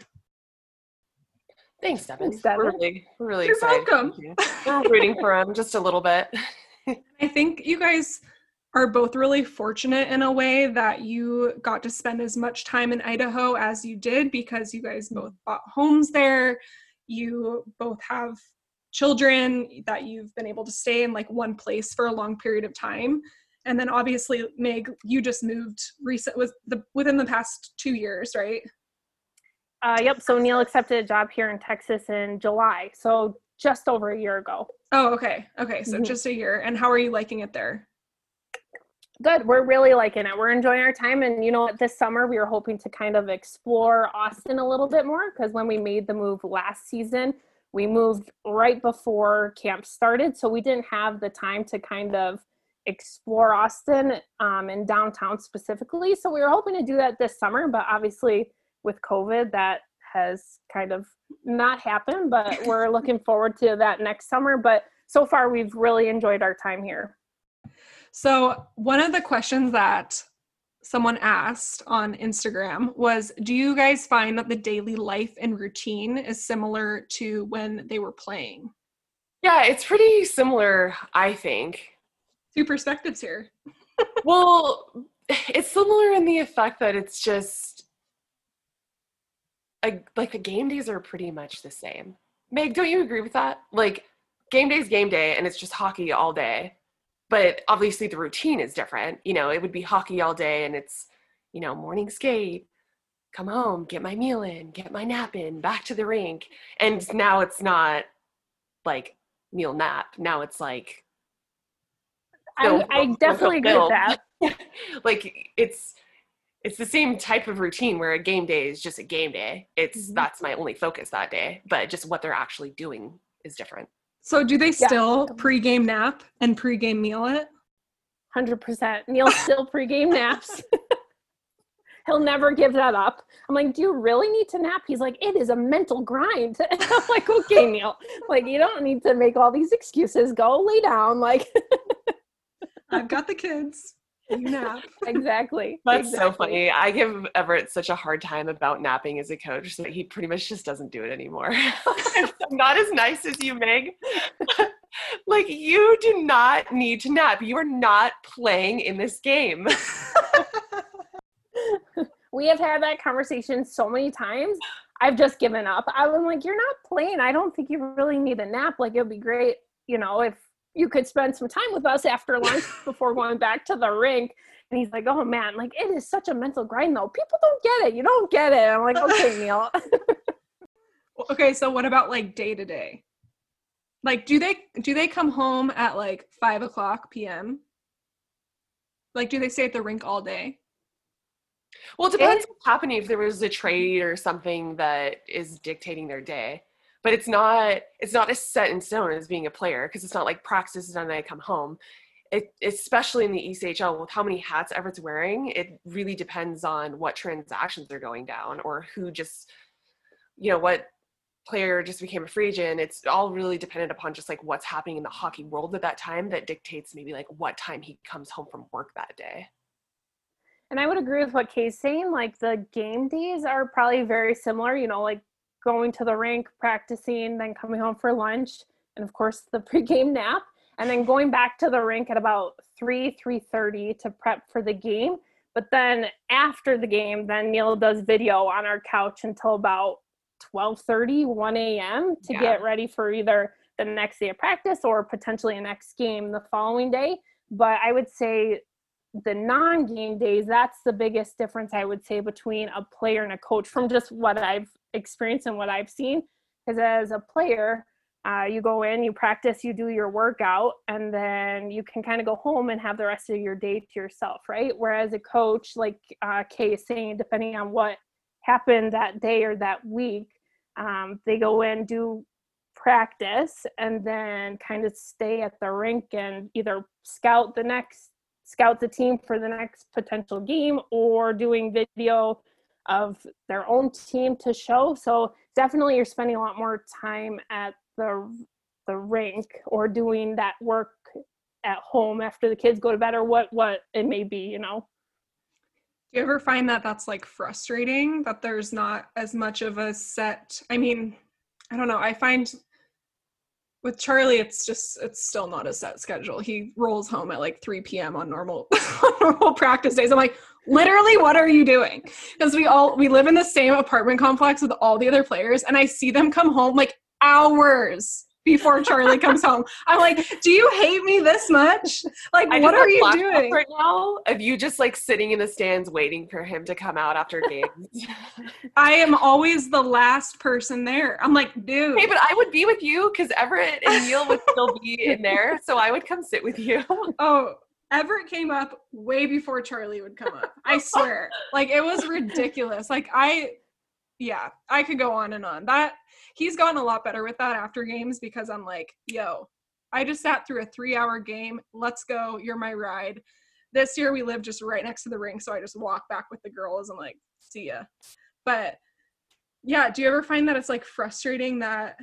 thanks devin, Thanks, Devin. we're really we're really You're excited welcome. we're rooting for them just a little bit [LAUGHS] I think you guys are both really fortunate in a way that you got to spend as much time in Idaho as you did because you guys both bought homes there. You both have children that you've been able to stay in like one place for a long period of time. And then obviously, Meg, you just moved recent was the within the past two years, right? uh, yep so neil accepted a job here in texas in july so just over a year ago Oh, okay. Okay. So Mhm. just a year. And how are you liking it there? good we're really liking it we're enjoying our time and you know what this summer we were hoping to kind of explore austin a little bit more because when we made the move last season we moved right before camp started so we didn't have the time to kind of explore austin um, and downtown specifically. So we were hoping to do that this summer but obviously with covid that has kind of not happened but [LAUGHS] we're looking forward to that next summer. But so far we've really enjoyed our time here. So, one of the questions that someone asked on Instagram was Do you guys find that the daily life and routine is similar to when they were playing? yeah it's pretty similar i think Two perspectives here. [LAUGHS] well it's similar in the effect that it's just a, like the game days are pretty much the same. Meg don't you agree with that? Like game day is game day and it's just hockey all day but obviously the routine is different. You know it would be hockey all day and it's you know morning skate come home get my meal in get my nap in back to the rink. And now it's not like meal nap. Now it's like Film, I film, definitely agree with that. [LAUGHS] like it's it's the same type of routine where a game day is just a game day it's Mhm. that's my only focus that day but just what they're actually doing is different So, do they Yeah. still pregame nap and pregame meal it? Hundred percent. Neil still pregame naps. [LAUGHS] He'll never give that up. I'm like, do you really need to nap? He's like, it is a mental grind. And [LAUGHS] I'm like, okay, Neil. Like, you don't need to make all these excuses. Go lay down. Like, I've got the kids. You [LAUGHS] nap. exactly. that's so funny i give everett such a hard time about napping as a coach so he pretty much just doesn't do it anymore [LAUGHS] i'm not as nice as you meg [LAUGHS] like you do not need to nap you are not playing in this game We have had that conversation so many times. I've just given up. I'm like, you're not playing. I don't think you really need a nap. Like, it'd be great, you know, if you could spend some time with us after [LAUGHS] lunch before going back to the rink. And he's like, oh man, like it is such a mental grind though. People don't get it. You don't get it. I'm like, okay, [LAUGHS] Neil. Okay, so what about like day to day? Like, do they do they come home at like five o'clock p.m.? Like, do they stay at the rink all day? Well, it depends what's happening if there was a trade or something that is dictating their day. But it's not it's not as set in stone as being a player because it's not like practice is done I come home. It, especially in the ECHL with how many hats Everett's wearing, it really depends on what transactions are going down or who just you know what player just became a free agent. It's all really dependent upon just like what's happening in the hockey world at that time that dictates maybe like what time he comes home from work that day. And I would agree with what Kay's saying. Like the game days are probably very similar, you know, like going to the rink, practicing, then coming home for lunch, and of course the pregame nap, and then going back to the rink at about 3, 3.30 to prep for the game. But then after the game, then Neil does video on our couch until about 12:30, 1 a.m. to Yeah. get ready for either the next day of practice or potentially a next game the following day. But I would say the non-game days, that's the biggest difference I would say between a player and a coach from just what I've experienced and what I've seen. Because as a player, uh, you go in, you practice, you do your workout, and then you can kind of go home and have the rest of your day to yourself, right? Whereas a coach, like uh, Kay is saying, depending on what happened that day or that week, um, they go in, do practice, and then kind of stay at the rink and either scout the next, scout the team for the next potential game, or doing video of their own team to show. So definitely, you're spending a lot more time at the the rink or doing that work at home after the kids go to bed or what what it may be you know Do you ever find that that's like frustrating that there's not as much of a set? I mean, I don't know. I find with Charlie, it's just it's still not a set schedule. He rolls home at like 3 p.m. on normal [LAUGHS] normal practice days. I'm like, literally, what are you doing? Because we all we live in the same apartment complex with all the other players, and I see them come home like hours before Charlie comes home. I'm like, do you hate me this much? Like, I what are you doing? right now? Of you just like sitting in the stands waiting for him to come out after games. [LAUGHS] I am always the last person there. I'm like, dude. hey, but I would be with you because Everett and Neil would still be in there, so I would come sit with you. [LAUGHS] oh, Everett came up way before Charlie would come up. I swear. like it was ridiculous. Like I yeah, I could go on and on. That he's gotten a lot better with that after games because I'm like, yo, I just sat through a 3-hour game. Let's go. You're my ride. This year we live just right next to the rink, so I just walk back with the girls and like, see ya. But yeah, do you ever find that it's like frustrating that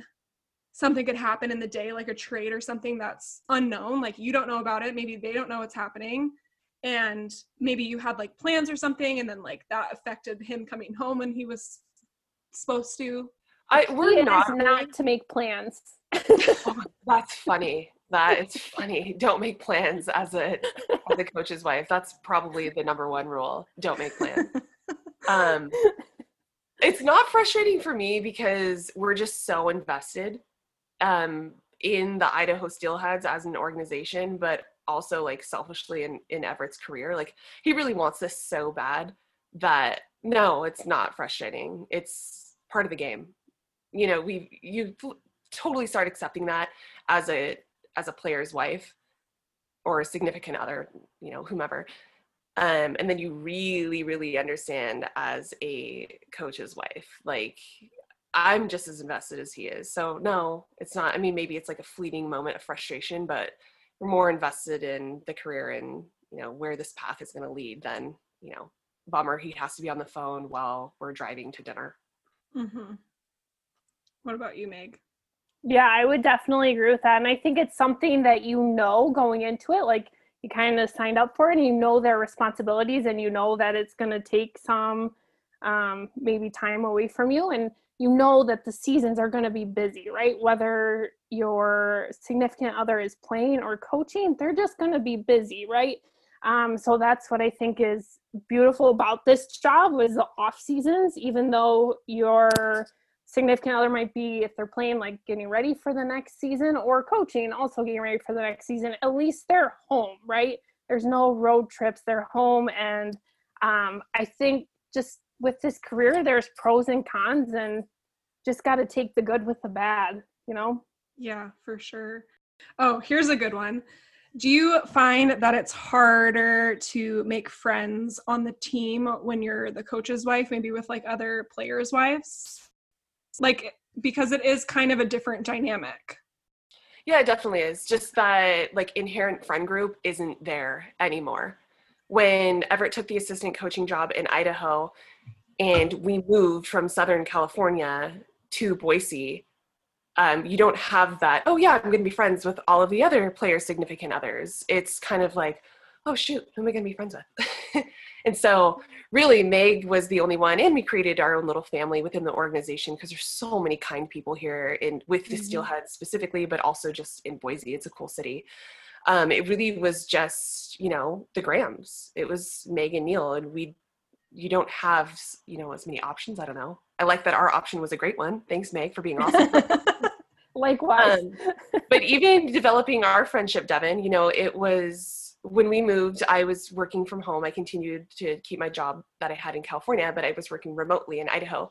something could happen in the day, like a trade or something that's unknown? Like you don't know about it, maybe they don't know what's happening. And maybe you had like plans or something, and then like that affected him coming home when he was supposed to. I we're not. not to make plans Oh, that's funny. That is funny. Don't make plans as a as a coach's wife. That's probably the number one rule. Don't make plans. Um, it's not frustrating for me because we're just so invested um, in the Idaho Steelheads as an organization, but also like selfishly in, in Everett's career. Like he really wants this so bad that no, it's not frustrating. It's part of the game. You know, we you totally start accepting that as a as a player's wife or a significant other, you know, whomever. Um, and then you really, really understand as a coach's wife. Like, I'm just as invested as he is. So, no, it's not. I mean, maybe it's like a fleeting moment of frustration, but we're more invested in the career and, you know, where this path is going to lead than, you know, bummer, he has to be on the phone while we're driving to dinner. Mm-hmm. What about you, Meg? Yeah, I would definitely agree with that. And I think it's something that you know going into it. Like you kind of signed up for it and you know their responsibilities and you know that it's going to take some um, maybe time away from you. And you know that the seasons are going to be busy, right? Whether your significant other is playing or coaching, they're just going to be busy, right? Um, so that's what I think is beautiful about this job was the off seasons, even though your significant other might be if they're playing like getting ready for the next season or coaching also getting ready for the next season at least they're home right there's no road trips they're home and um, i think just with this career there's pros and cons and just got to take the good with the bad you know Yeah, for sure. Oh, here's a good one. Do you find that it's harder to make friends on the team when you're the coach's wife, maybe with like other players' wives? Like, because it is kind of a different dynamic. Yeah, it definitely is. Just that like inherent friend group isn't there anymore. When Everett took the assistant coaching job in Idaho and we moved from Southern California to Boise, um, you don't have that, oh yeah, I'm gonna be friends with all of the other players' significant others. It's kind of like, oh shoot, who am I gonna be friends with? [LAUGHS] and so really Meg was the only one and we created our own little family within the organization because there's so many kind people here in with the Mhm. steelhead specifically but also just in boise. It's a cool city. Um, it really was just you know the Grahams it was meg and neil and we you don't have you know as many options i don't know. I like that our option was a great one. Thanks meg for being awesome. [LAUGHS] Likewise. Um, but even developing our friendship devin you know it was when we moved i was working from home i continued to keep my job that i had in california but i was working remotely in idaho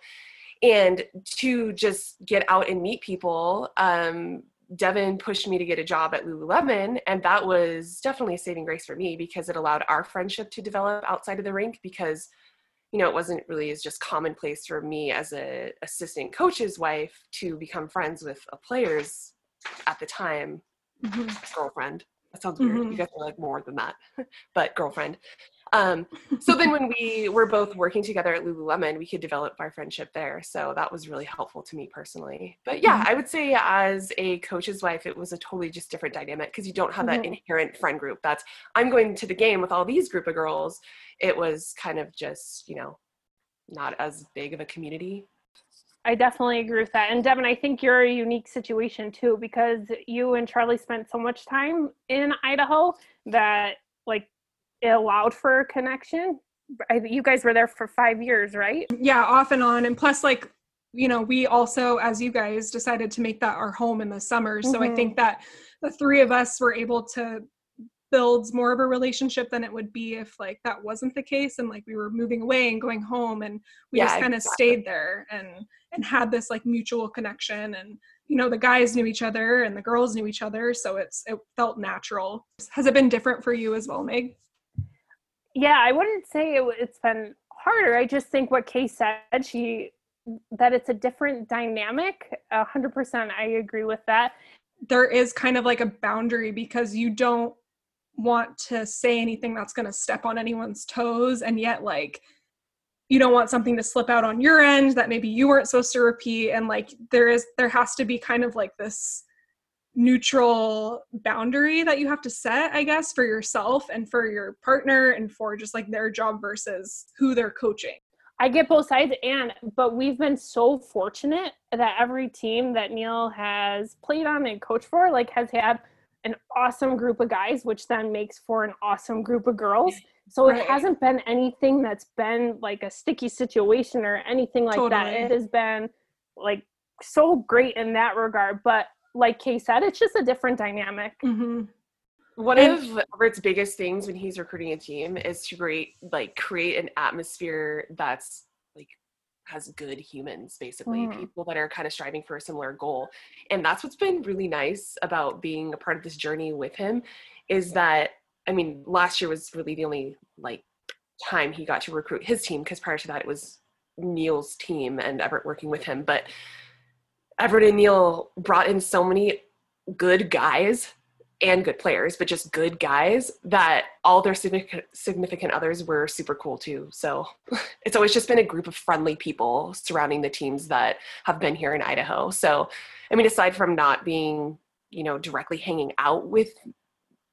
and to just get out and meet people um, devin pushed me to get a job at lululemon and that was definitely a saving grace for me because it allowed our friendship to develop outside of the rink because you know, it wasn't really as just commonplace for me as a assistant coach's wife to become friends with a player's at the time mm-hmm. girlfriend. That sounds weird. Mm-hmm. You guys are like more than that, [LAUGHS] but girlfriend. Um, so then when we were both working together at Lululemon, we could develop our friendship there. So that was really helpful to me personally. But yeah, mm-hmm. I would say as a coach's wife, it was a totally just different dynamic because you don't have that mm-hmm. inherent friend group. That's I'm going to the game with all these group of girls. It was kind of just, you know, not as big of a community. I definitely agree with that. And Devin, I think you're a unique situation too because you and Charlie spent so much time in Idaho that like it allowed for a connection. I, you guys were there for five years, right? Yeah, off and on. And plus, like, you know, we also, as you guys, decided to make that our home in the summer. Mm-hmm. So I think mm-hmm. that the three of us were able to build more of a relationship than it would be if like that wasn't the case and like we were moving away and going home and we yeah, just kind of exactly. stayed there and and had this like mutual connection and you know the guys knew each other and the girls knew each other so it's it felt natural has it been different for you as well meg yeah, I wouldn't say it, it's been harder. I just think what Kay said, she that it's a different dynamic. A hundred percent, I agree with that. There is kind of like a boundary because you don't want to say anything that's going to step on anyone's toes, and yet like you don't want something to slip out on your end that maybe you weren't supposed to repeat and like there is there has to be kind of like this neutral boundary that you have to set i guess for yourself and for your partner and for just like their job versus who they're coaching. I get both sides and but we've been so fortunate that every team that neil has played on and coached for like has had an awesome group of guys which then makes for an awesome group of girls so right. it hasn't been anything that's been like a sticky situation or anything like totally. that it has been like so great in that regard but like Kay said, it's just a different dynamic. Mm-hmm. One and, of Everett's biggest things when he's recruiting a team is to create like create an atmosphere that's has good humans basically mm. people that are kind of striving for a similar goal and that's what's been really nice about being a part of this journey with him is that i mean last year was really the only like time he got to recruit his team because prior to that it was neil's team and everett working with him but Everett and Neil brought in so many good guys and good players, but just good guys that all their significant others were super cool too. So [LAUGHS] it's always just been a group of friendly people surrounding the teams that have been here in Idaho. So, I mean, aside from not being, you know, directly hanging out with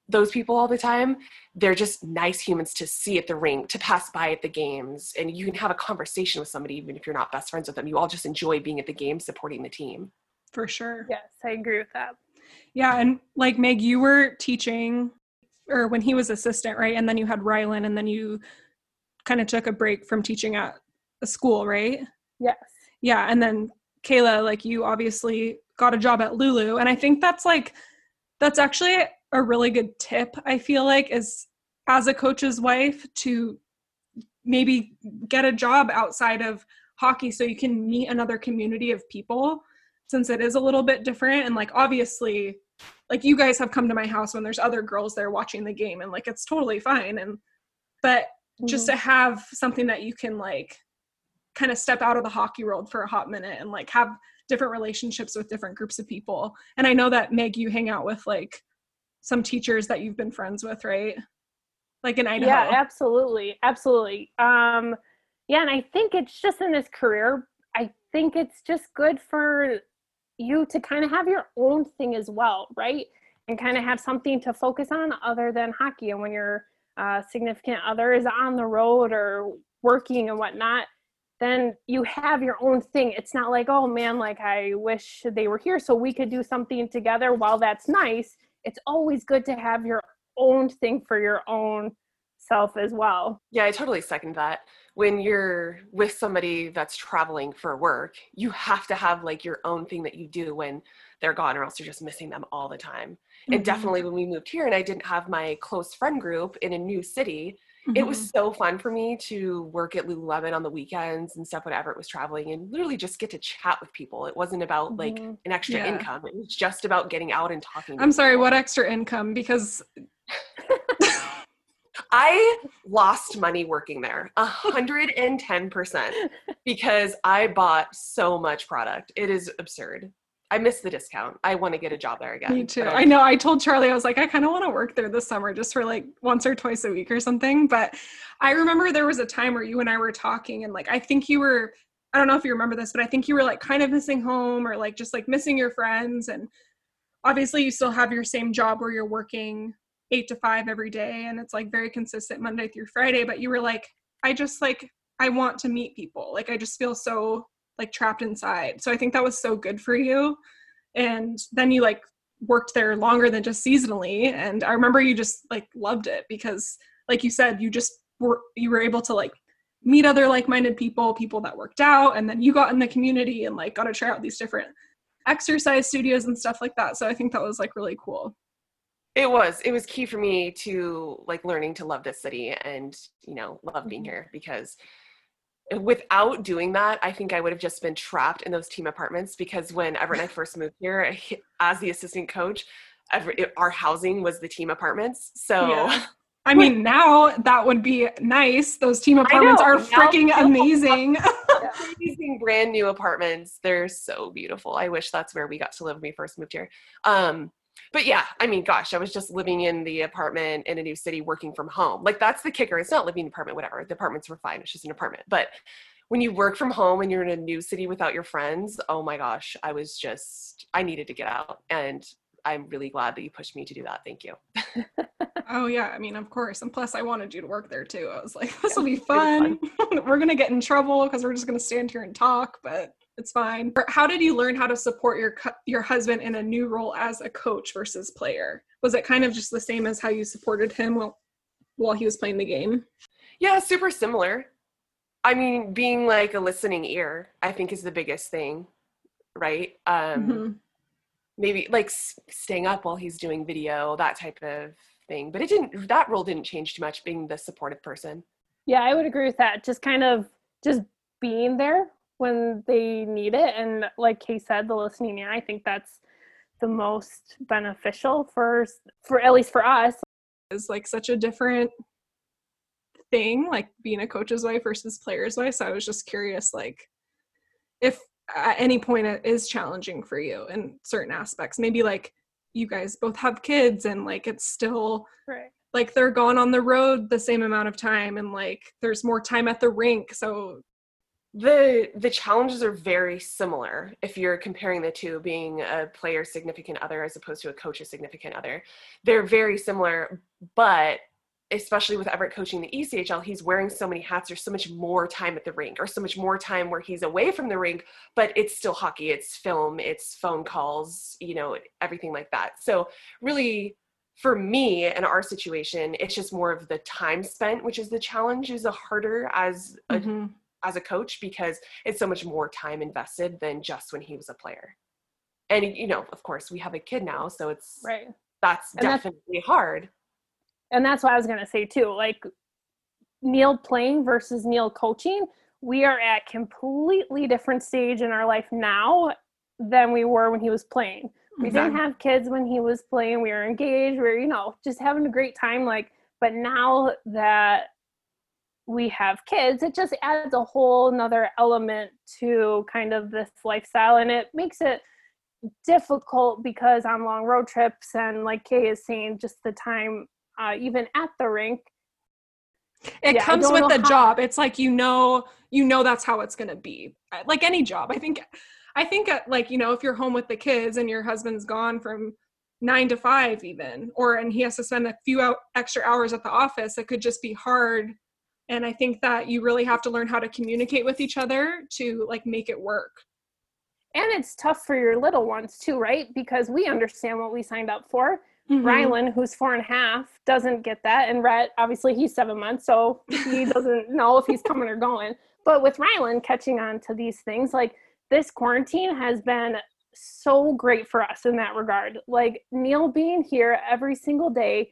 those people all the time. They're just nice humans to see at the rink, to pass by at the games, and you can have a conversation with somebody even if you're not best friends with them. You all just enjoy being at the game, supporting the team. For sure. Yes, I agree with that. Yeah, and like Meg, you were teaching, or when he was assistant, right? And then you had Rylan, and then you kind of took a break from teaching at a school, right? Yes. Yeah, and then Kayla, like you obviously got a job at Lulu, and I think that's like that's actually a really good tip i feel like is as a coach's wife to maybe get a job outside of hockey so you can meet another community of people since it is a little bit different and like obviously like you guys have come to my house when there's other girls there watching the game and like it's totally fine and but mm-hmm. just to have something that you can like kind of step out of the hockey world for a hot minute and like have different relationships with different groups of people and i know that meg you hang out with like some teachers that you've been friends with, right? Like in Idaho. Yeah, absolutely. Absolutely. Um yeah, and I think it's just in this career, I think it's just good for you to kind of have your own thing as well, right? And kind of have something to focus on other than hockey. And when your uh, significant other is on the road or working and whatnot, then you have your own thing. It's not like, oh man, like I wish they were here so we could do something together. While that's nice, it's always good to have your own thing for your own self as well. Yeah, I totally second that. When you're with somebody that's traveling for work, you have to have like your own thing that you do when they're gone, or else you're just missing them all the time. Mm-hmm. And definitely when we moved here and I didn't have my close friend group in a new city, mm-hmm. it was mm-hmm. so fun for me to work at Lululemon on the weekends and stuff, whenever it was traveling, and literally just get to chat with people. It wasn't about like mm-hmm. an extra yeah. income, it was just about getting out and talking. I'm sorry, what extra income? Because [LAUGHS] I lost money working there, a hundred and ten percent, because I bought so much product. It is absurd. I miss the discount. I want to get a job there again. Me too. I know. I told Charlie I was like, I kind of want to work there this summer, just for like once or twice a week or something. But I remember there was a time where you and I were talking, and like I think you were. I don't know if you remember this, but I think you were like kind of missing home or like just like missing your friends and obviously you still have your same job where you're working eight to five every day and it's like very consistent Monday through Friday. But you were like, I just like, I want to meet people. Like, I just feel so like trapped inside. So I think that was so good for you. And then you like worked there longer than just seasonally. And I remember you just like loved it because, like you said, you just were, you were able to like meet other like-minded people people that worked out and then you got in the community and like got to try out these different exercise studios and stuff like that so i think that was like really cool it was it was key for me to like learning to love this city and you know love being mm-hmm. here because without doing that i think i would have just been trapped in those team apartments because when everett and i [LAUGHS] first moved here as the assistant coach our housing was the team apartments so yeah. [LAUGHS] I mean, now that would be nice. Those team apartments are freaking amazing. [LAUGHS] amazing brand new apartments. They're so beautiful. I wish that's where we got to live when we first moved here. Um, but yeah, I mean, gosh, I was just living in the apartment in a new city, working from home. Like that's the kicker. It's not living in an apartment, whatever. The apartments were fine. It's just an apartment. But when you work from home and you're in a new city without your friends, oh my gosh, I was just I needed to get out. And I'm really glad that you pushed me to do that. Thank you. [LAUGHS] oh yeah, I mean, of course. And plus I wanted you to work there too. I was like, [LAUGHS] this will be fun. fun. [LAUGHS] we're gonna get in trouble because we're just gonna stand here and talk, but it's fine. How did you learn how to support your your husband in a new role as a coach versus player? Was it kind of just the same as how you supported him while while he was playing the game? Yeah, super similar. I mean, being like a listening ear, I think is the biggest thing, right? Um mm-hmm. maybe like staying up while he's doing video, that type of thing. But it didn't that role didn't change too much being the supportive person. Yeah, I would agree with that. Just kind of just being there when they need it and like kay said the listening ear i think that's the most beneficial for for at least for us. Is like such a different thing like being a coach's wife versus player's wife so i was just curious like if at any point it is challenging for you in certain aspects. Maybe like you guys both have kids and like it's still right. like they're gone on the road the same amount of time and like there's more time at the rink so the the challenges are very similar if you're comparing the two being a player significant other as opposed to a coach's significant other they're very similar but especially with Everett coaching the ECHL, he's wearing so many hats. There's so much more time at the rink, or so much more time where he's away from the rink, but it's still hockey, it's film, it's phone calls, you know, everything like that. So, really, for me and our situation, it's just more of the time spent, which is the challenge, is a harder as a mm-hmm as a coach because it's so much more time invested than just when he was a player. And you know, of course, we have a kid now, so it's right. That's and definitely that's, hard. And that's what I was gonna say too. Like Neil playing versus Neil coaching, we are at completely different stage in our life now than we were when he was playing. We mm-hmm. didn't have kids when he was playing. We were engaged. We were, you know, just having a great time. Like, but now that we have kids, it just adds a whole another element to kind of this lifestyle and it makes it difficult because on long road trips and like Kay is saying, just the time uh, even at the rink. It yeah, comes with the how- job. It's like you know, you know that's how it's gonna be. Like any job. I think I think uh, like, you know, if you're home with the kids and your husband's gone from nine to five even, or and he has to spend a few extra hours at the office, it could just be hard and i think that you really have to learn how to communicate with each other to like make it work and it's tough for your little ones too right because we understand what we signed up for Mm-hmm. Rylan, who's four and a half, doesn't get that. And Rhett, obviously, he's seven months, so he [LAUGHS] doesn't know if he's coming or going. But with Rylan catching on to these things, like this quarantine has been so great for us in that regard. Like Neil being here every single day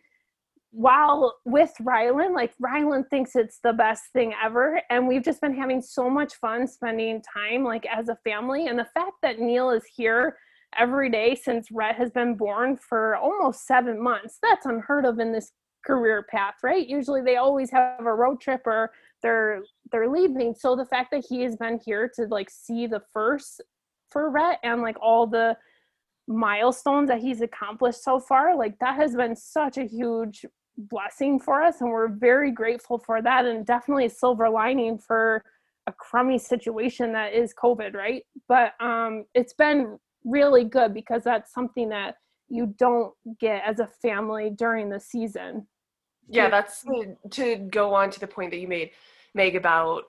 while with Rylan, like Rylan thinks it's the best thing ever. And we've just been having so much fun spending time like as a family. And the fact that Neil is here every day since Rhett has been born for almost seven months, that's unheard of in this career path, right? Usually they always have a road trip or they're they're leaving. So the fact that he has been here to like see the first for Rhett and like all the milestones that he's accomplished so far, like that has been such a huge blessing for us and we're very grateful for that and definitely a silver lining for a crummy situation that is covid right but um it's been really good because that's something that you don't get as a family during the season yeah that's to go on to the point that you made meg about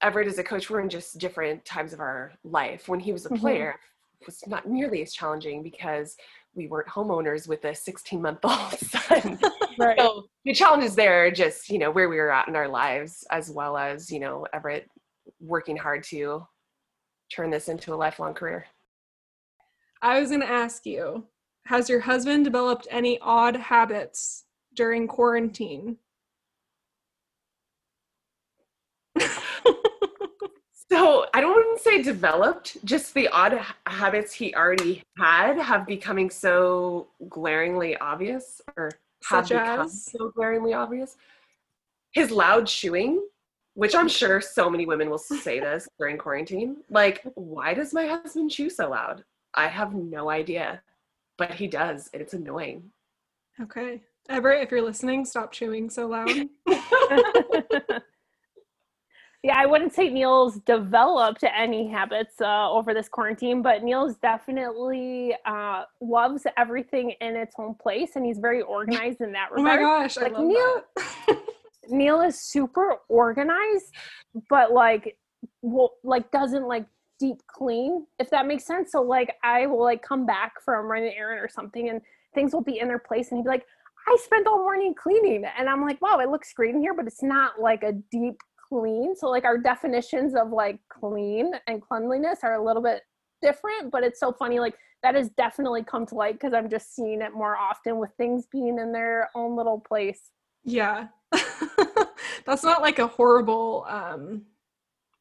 everett as a coach we're in just different times of our life when he was a mm-hmm. player mm-hmm. Was not nearly as challenging because we weren't homeowners with a 16 month old [LAUGHS] son. [LAUGHS] right. So the challenges there are just, you know, where we were at in our lives, as well as, you know, Everett working hard to turn this into a lifelong career. I was going to ask you, has your husband developed any odd habits during quarantine? So I don't want to say developed, just the odd habits he already had have becoming so glaringly obvious or have Such become as? so glaringly obvious. His loud chewing, which I'm sure so many women will say [LAUGHS] this during quarantine. Like, why does my husband chew so loud? I have no idea, but he does, and it's annoying. Okay. Everett, if you're listening, stop chewing so loud. [LAUGHS] [LAUGHS] Yeah, I wouldn't say Neil's developed any habits uh, over this quarantine, but Neil's definitely uh, loves everything in its own place, and he's very organized in that regard. Oh my gosh, like Neil, [LAUGHS] Neil is super organized, but like, will, like doesn't like deep clean, if that makes sense. So like, I will like come back from running an errand or something, and things will be in their place, and he'd be like, I spent all morning cleaning. And I'm like, wow, it looks great in here, but it's not like a deep clean. So like our definitions of like clean and cleanliness are a little bit different, but it's so funny. Like that has definitely come to light because I'm just seeing it more often with things being in their own little place. Yeah. [LAUGHS] That's not like a horrible um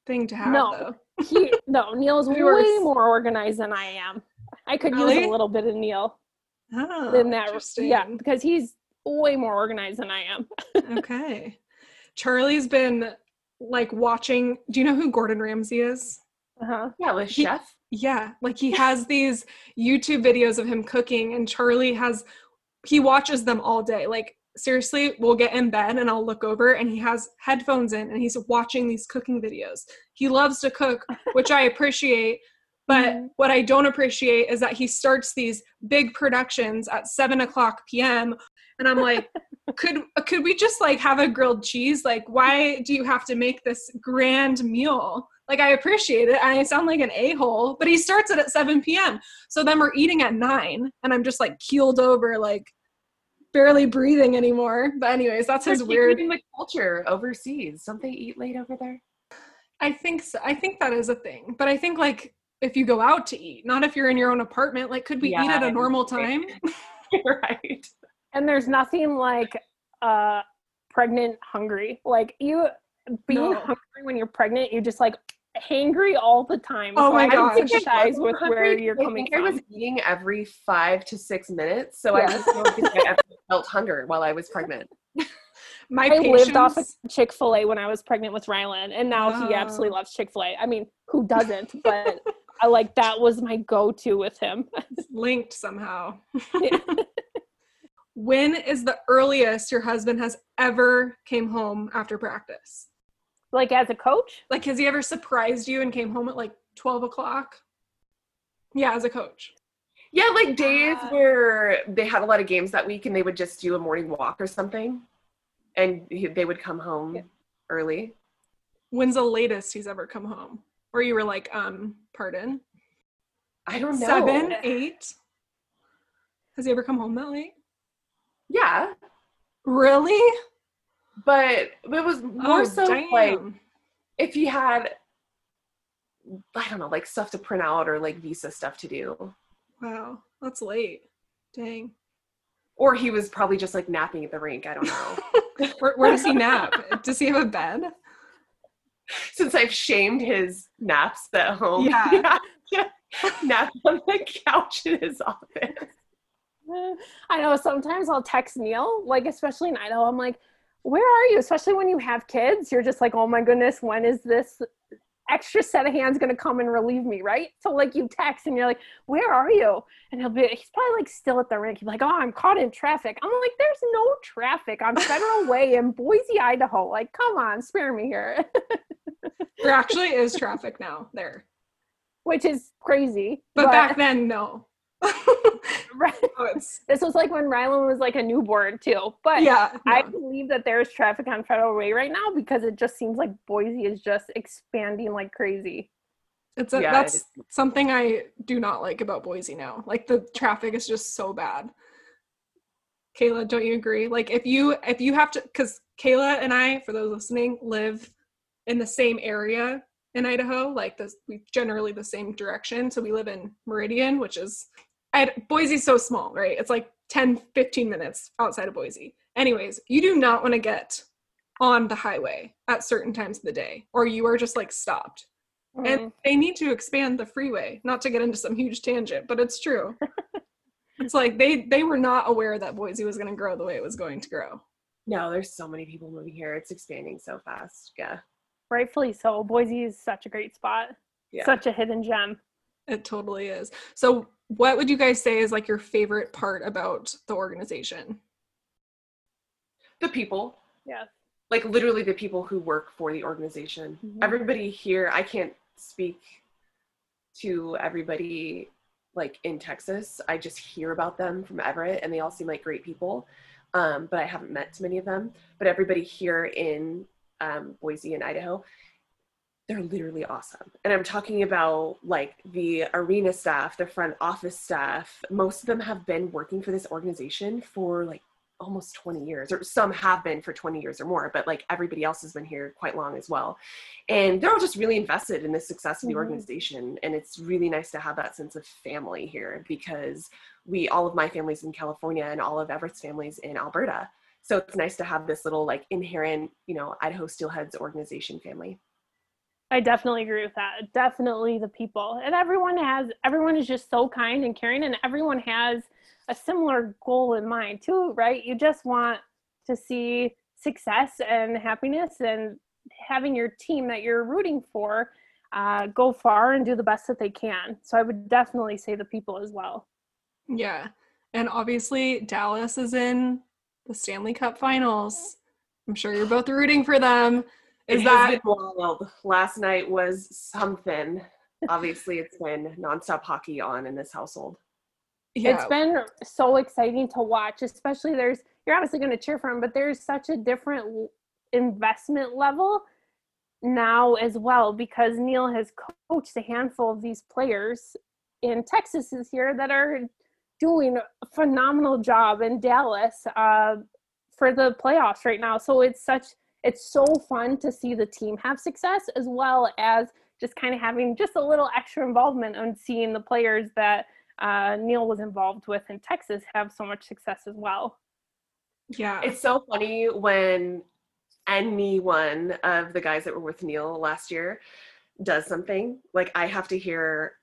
thing to have no. though. he no, Neil's [LAUGHS] way more organized than I am. I could really? use a little bit of Neil. Oh, than that. Yeah, because he's way more organized than I am. [LAUGHS] okay. Charlie's been like watching do you know who Gordon Ramsay is? Uh-huh. Yeah, the he, chef. Yeah, like he has these YouTube videos of him cooking and Charlie has he watches them all day. Like seriously, we'll get in bed and I'll look over and he has headphones in and he's watching these cooking videos. He loves to cook, which I appreciate. [LAUGHS] But mm-hmm. what I don't appreciate is that he starts these big productions at seven o'clock p.m. And I'm like, could could we just like have a grilled cheese? Like, why do you have to make this grand meal? Like, I appreciate it. I sound like an a hole, but he starts it at 7 p.m. So then we're eating at nine, and I'm just like keeled over, like barely breathing anymore. But anyways, that's his weird the culture overseas. Don't they eat late over there? I think so. I think that is a thing. But I think like if you go out to eat, not if you're in your own apartment. Like, could we yeah, eat at a normal time? [LAUGHS] right and there's nothing like uh pregnant hungry like you being no. hungry when you're pregnant you just like hangry all the time oh so my god sympathize with where you're coming I, from I was eating every five to six minutes so yeah. i just don't think i ever [LAUGHS] felt hunger while i was pregnant [LAUGHS] my I patience... lived off of Chick Fil A when I was pregnant with Rylan, and now he absolutely loves Chick Fil A. I mean, who doesn't? [LAUGHS] But I like that was my go-to with him. Linked somehow. Yeah when is the earliest your husband has ever came home after practice? Like as a coach? Like has he ever surprised you and came home at like 12 o'clock? Yeah, as a coach. Yeah, like days uh, where they had a lot of games that week and they would just do a morning walk or something and he, they would come home yeah. early. When's the latest he's ever come home? Or you were like, um, pardon? I don't know. Seven, eight? Has he ever come home that late? Yeah. Really? But it was more Oh, so damn. like if he had I don't know, like stuff to print out or like visa stuff to do. Wow, that's late. Dang. Or he was probably just like napping at the rink. I don't know. [LAUGHS] Where, where does he nap? Does he have a bed? Since I've shamed his naps at home. Yeah. [LAUGHS] yeah. [LAUGHS] Nap on the couch in his office. [LAUGHS] I know sometimes I'll text Neil, like especially in Idaho, I'm like, where are you? Especially when you have kids, you're just like, oh my goodness, when is this extra set of hands gonna come and relieve me, right? So like you text and you're like, where are you? And he'll be he's probably like still at the rink. He's like, oh, I'm caught in traffic. I'm like, there's no traffic on Federal [LAUGHS] Way in Boise, Idaho. Like, come on, spare me here. [LAUGHS] There actually is traffic now there. Which is crazy. But, back then, no. Right. [LAUGHS] So it's, [LAUGHS] this was like when Rylan was like a newborn too. But yeah. I believe that there's traffic on Federal Way right now because it just seems like Boise is just expanding like crazy. It's a, Yeah, that's is. something I do not like about Boise now. Like the traffic is just so bad. Kayla, don't you agree? Like if you if you have to cuz Kayla and I for those listening live in the same area in Idaho, like this we generally the same direction. So we live in Meridian, which is I Boise's so small, right? It's like 10 15 minutes outside of Boise. Anyways, you do not want to get on the highway at certain times of the day or you are just like stopped Mm. and they need to expand the freeway not to get into some huge tangent but it's true [LAUGHS] it's like they they were not aware that boise was going to grow the way it was going to grow No, there's so many people moving here. It's expanding so fast. Yeah. Rightfully so. Boise is such a great spot. Yeah. Such a hidden gem. it totally is so what would you guys say is like your favorite part about the organization The people. Yeah. like literally the people who work for the organization. Mhm. Everybody here, I can't speak to everybody like in Texas. I just hear about them from Everett and they all seem like great people. Um, but I haven't met too many of them. But everybody here in um, Boise and Idaho, they're literally awesome. And I'm talking about like the arena staff, the front office staff. Most of them have been working for this organization for like almost 20 years or some have been for 20 years or more but like everybody else has been here quite long as well and they're all just really invested in the success of the Mhm. organization and it's really nice to have that sense of family here because we all of my families in california and all of everett's families in alberta so it's nice to have this little like inherent you know idaho steelheads organization family I definitely agree with that. Definitely the people. And everyone has everyone is just so kind and caring and everyone has a similar goal in mind too, right? You just want to see success and happiness and having your team that you're rooting for uh, go far and do the best that they can. So I would definitely say the people as well. yeah and obviously dallas is in the stanley cup finals i'm sure you're both rooting for them is It has that been wild. Last night was something. Obviously, it's been nonstop hockey on in this household. yeah It's been so exciting to watch, especially there's you're obviously going to cheer for him, but there's such a different investment level now as well because Neil has coached a handful of these players in Texas this year that are doing a phenomenal job in Dallas uh, for the playoffs right now. So it's such it's so fun to see the team have success as well as just kind of having just a little extra involvement and seeing the players that uh, Neil was involved with in Texas have so much success as well. yeah It's so funny when anyone of the guys that were with Neil last year does something. Like I have to hear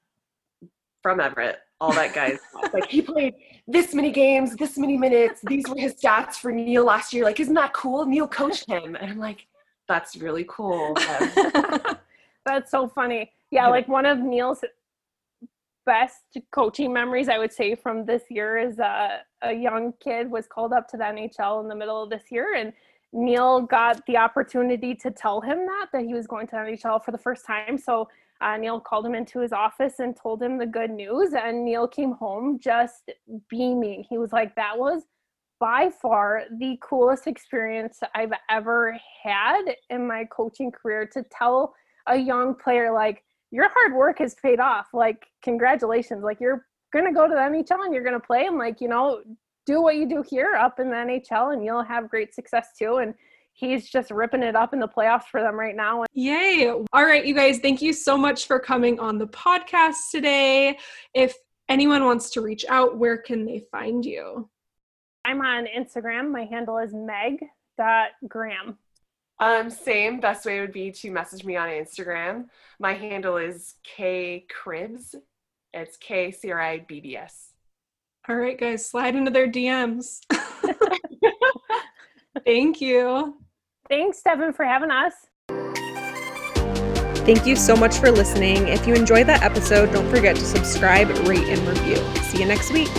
from Everett all that guys like he played this many games, this many minutes. These were his stats for Neil last year. Like, isn't that cool? Neil coached him, and I'm like, that's really cool. [LAUGHS] That's so funny. Yeah, like one of Neil's best coaching memories, I would say, from this year is uh, a young kid was called up to the NHL in the middle of this year, and Neil got the opportunity to tell him that that he was going to the NHL for the first time. So uh, Neil called him into his office and told him the good news, and Neil came home just beaming. He was like, "That was." by far the coolest experience I've ever had in my coaching career to tell a young player like your hard work has paid off like congratulations like you're gonna go to the nhl and you're gonna play and like you know do what you do here up in the NHL and you'll have great success too. And he's just ripping it up in the playoffs for them right now. Yay. All right, you guys, thank you so much for coming on the podcast today. If anyone wants to reach out, where can they find you? I'm on Instagram. My handle is meg.graham. Um, same. Best way would be to message me on Instagram. My handle is K Cribs. It's K C R I B B S. All right, guys, slide into their DMs. [LAUGHS] Thank you. Thanks, Devin, for having us. Thank you so much for listening. If you enjoyed that episode, don't forget to subscribe, rate, and review. See you next week.